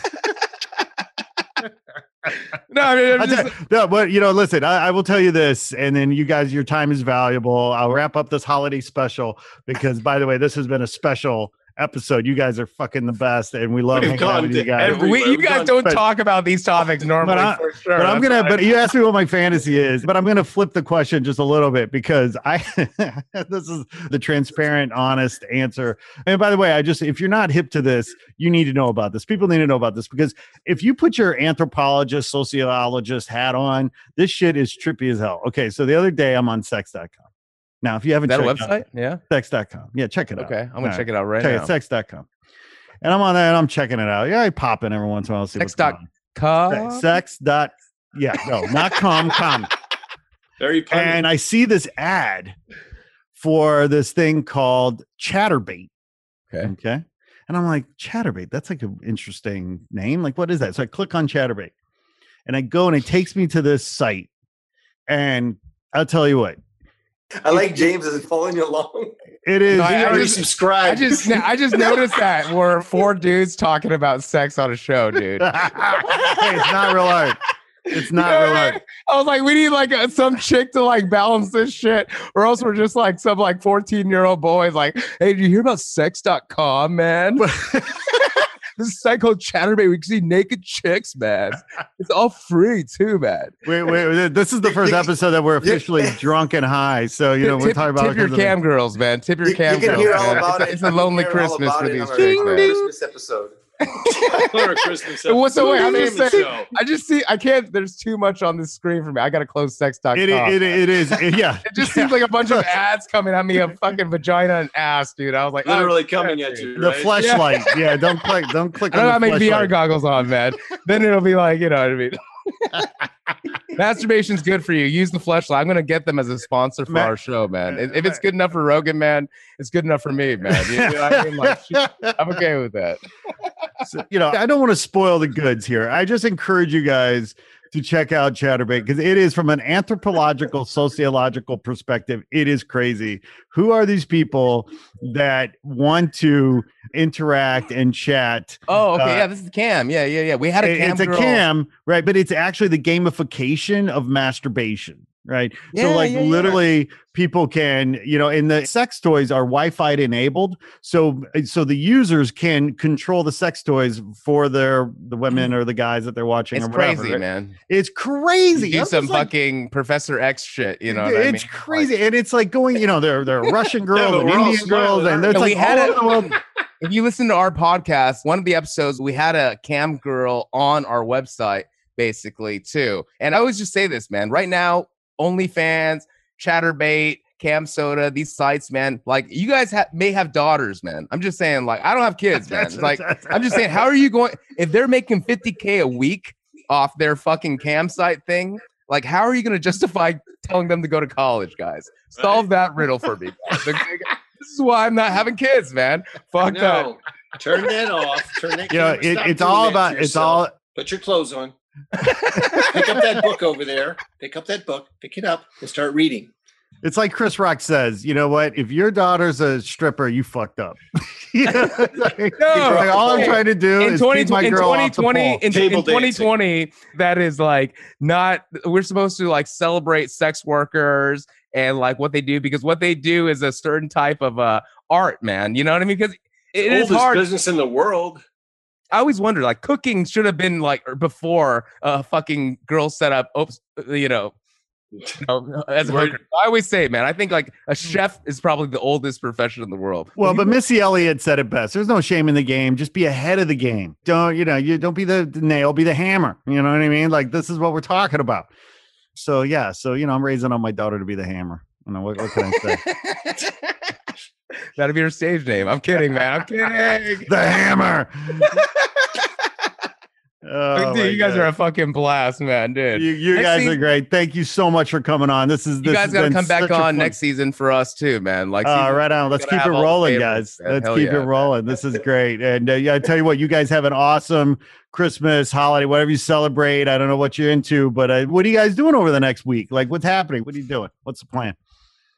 no, I mean, I'm just, tell- no, but you know, listen, I, I will tell you this, and then you guys, your time is valuable. I'll wrap up this holiday special because, by the way, this has been a special episode. You guys are fucking the best, and we love We've hanging out with you guys. we, you guys gone- don't but- talk about these topics normally I- for sure. But I'm That's gonna. But you asked me what my fantasy is. But I'm gonna flip the question just a little bit because I. this is the transparent, honest answer. And by the way, I just if you're not hip to this, you need to know about this. People need to know about this because if you put your anthropologist, sociologist hat on, this shit is trippy as hell. Okay, so the other day I'm on Sex.com. Now, if you haven't Is that a checked out website? Yeah. Sex.com, yeah, check it out. Okay. I'm gonna All check it out right Check now. it, sex.com. And I'm on there and I'm checking it out. Yeah, I pop in every once in a while. See Sex what's going dot on. com. Sex, sex dot Yeah, no, not come, come. Very punny. And I see this ad for this thing called Chaturbate. Okay. Okay. And I'm like, Chaturbate, that's like an interesting name. Like, what is that? So I click on Chaturbate and I go and it takes me to this site. And I'll tell you what, I like James is following you along. it is. No, I- I just- subscribed. I just I just noticed that we're four dudes talking about sex on a show, dude. hey, it's not real art. It's not You know real what I art. mean? I was like, we need like a, some chick to like balance this shit, or else we're just like some like 14 year old boys like, hey, did you hear about sex.com, man? this is site called Chaturbate. We can see naked chicks, man. It's all free too, man. Wait, wait, wait, this is the first episode that we're officially drunk and high. So, you know, we're tip, talking about tip your because the- cam girls, man. Tip your You, you cam can girls. hear all about it's, it. a, it's a lonely Christmas about for it these on our chicks, man. Christmas episode. What a Christmas And what's the way? I'm just saying- I just see. I can't. There's too much on the screen for me. I got to close sex.com. It, it, it is. it- yeah. It just seems like a bunch of ads coming at me of fucking vagina and ass, dude. I was like, oh, Literally shit, coming at dude. you. The flashlight. fleshlight. Yeah. Don't click. Don't click I don't know how on to the make VR goggles on, man. then it'll be like, you know what I mean? Masturbation's good for you. Use the fleshlight. I'm gonna get them as a sponsor for Ma- our show, man. If if it's good enough for Rogan, man, it's good enough for me, man. You know I mean? Like, I'm okay with that. So, you know, I don't want to spoil the goods here. I just encourage you guys to check out Chaturbate because it is from an anthropological, sociological perspective. It is crazy. Who are these people that want to interact and chat? Oh, okay. Uh, yeah, this is Cam. Yeah, yeah, yeah. We had a Cam. it's a cam, right? But it's actually the gamification of masturbation. Right. so like yeah, yeah. literally people can, you know, and the sex toys are Wi-Fi enabled. So uh, so the users can control the sex toys for their the women mm-hmm. or the guys that they're watching It's or whatever. crazy, man. It's crazy. You do I'm some like, fucking Professor X shit. You know what I mean? it's crazy. and it's like going, you know, there there are Russian girls but and Indian girls, smiling, and aren't there's like had all it- over the if you listen to our podcast, one of the episodes we had a cam girl on our website, basically too. And I always just say this, man. Right now, OnlyFans, Chaturbate, Cam Soda, these sites, man. Like you guys ha- may have daughters, man. I'm just saying, like I don't have kids, man. It's like I'm just saying, how are you going if they're making 50k a week off their fucking cam site thing? Like, how are you going to justify telling them to go to college, guys? Solve that riddle for me. this is why I'm not having kids, man. Fuck that. Turn that off. Turn that. You know, it, stop it's all about it's yourself. all Put your clothes on. Pick up that book over there. Pick up that book. Pick it up and start reading. It's like Chris Rock says, you know what? If your daughter's a stripper, you fucked up. You know, like- No. like, all I'm trying to do in is 20, keep my in girl off the 2020 pole. in, in Table dancing. 2020 that is like not we're supposed to like celebrate sex workers and like what they do because what they do is a certain type of uh art man you know what i mean because it is Oldest hard business in the world. I always wonder like cooking should have been like er, before a fucking girl set up oops, uh, you know um, as a Right. hooker. I always say, man, I think like a chef is probably the oldest profession in the world. Well, but Missy Elliott said it best. There's no shame in the game. Just be ahead of the game. Don't you know? You don't be the, the nail, be the hammer. You know what I mean? Like this is what we're talking about. So yeah, so you know, I'm raising on my daughter to be the hammer. Know what, what can I say? That'd be her stage name. I'm kidding, man. I'm kidding. the hammer. Oh, dude, you guys God. are a fucking blast, man, dude. You, you guys season- are great. Thank you so much for coming on. This is you guys got to come back on next season for us too, man. Like, All season- right on. Let's keep it have all the rolling, favorites, guys. man. Let's Hell keep yeah, it man. rolling. This is great. And uh, yeah, I tell you what, you guys have an awesome Christmas holiday, whatever you celebrate. I don't know what you're into, but uh, what are you guys doing over the next week? Like, what's happening? What are you doing? What's the plan?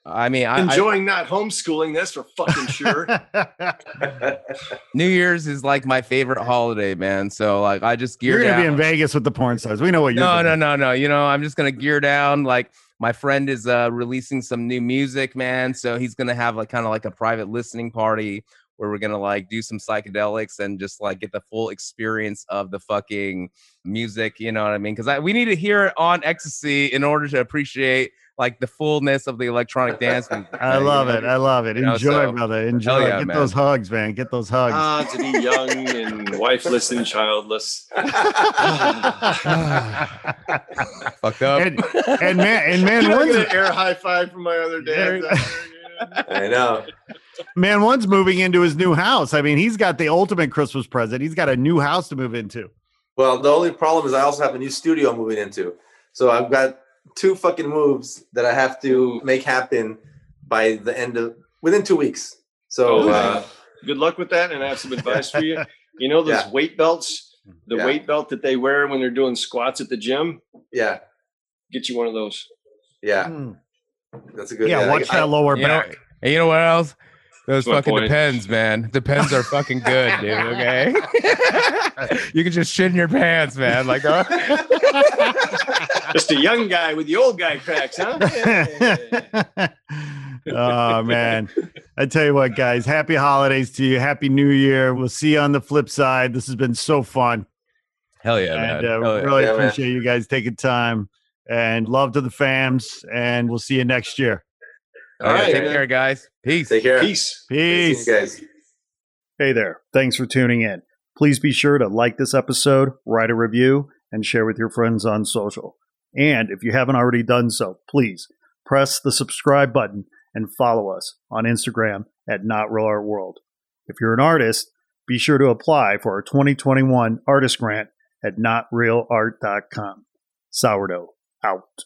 I mean, I, I, Enjoying not homeschooling. That's for fucking sure. New Year's is like my favorite holiday, man. So like, I just gear. you're gonna be in Vegas with the porn stars. We know what you're no, doing. no, no, no. You know, I'm just gonna gear down. Like, my friend is uh releasing some new music, man. So he's gonna have like kind of like a private listening party where we're gonna like do some psychedelics and just like get the full experience of the fucking music. You know what I mean? Because we need to hear it on ecstasy in order to appreciate like the fullness of the electronic dance music. I man, you love know? it. I love it. You know, Enjoy, so- brother. Enjoy. yeah, Get man. those hugs, man. Get those hugs. Ah, to be young and wifeless and childless. Fucked up. and, and man, and man, Can I one's an air high five from my other dads. out there? I know. man, one's moving into his new house. I mean, he's got the ultimate Christmas present. He's got a new house to move into. Well, the only problem is I also have a new studio I'm moving into. So I've got two fucking moves that I have to make happen by the end of within two weeks. So Oh, uh, Good luck with that, and I have some advice for you. You know those Yeah. weight belts, the Yeah. weight belt that they wear when they're doing squats at the gym. yeah, Get you one of those. yeah, Mm. that's a good. Yeah, I- watch I- that lower You know, back. and you know what else? Those fucking point. depends, man. Depends are fucking good, dude. Okay, you can just shit in your pants, man. Like, oh. Just a young guy with the old guy cracks, huh? oh man i tell you what guys happy holidays to you happy new year we'll see you on the flip side this has been so fun hell yeah, man. and uh, Hell really Yeah, man. appreciate you guys taking time and love to the fams and we'll see you next year All right, All right, take care, guys. Peace. Take care. Peace. Good peace guys. Hey there. Thanks for tuning in. Please be sure to like this episode, write a review, and share with your friends on social. And if you haven't already done so, please press the subscribe button and follow us on Instagram at Not Real Art World. If you're an artist, be sure to apply for our 2021 artist grant at notrealart.com. Sourdough out.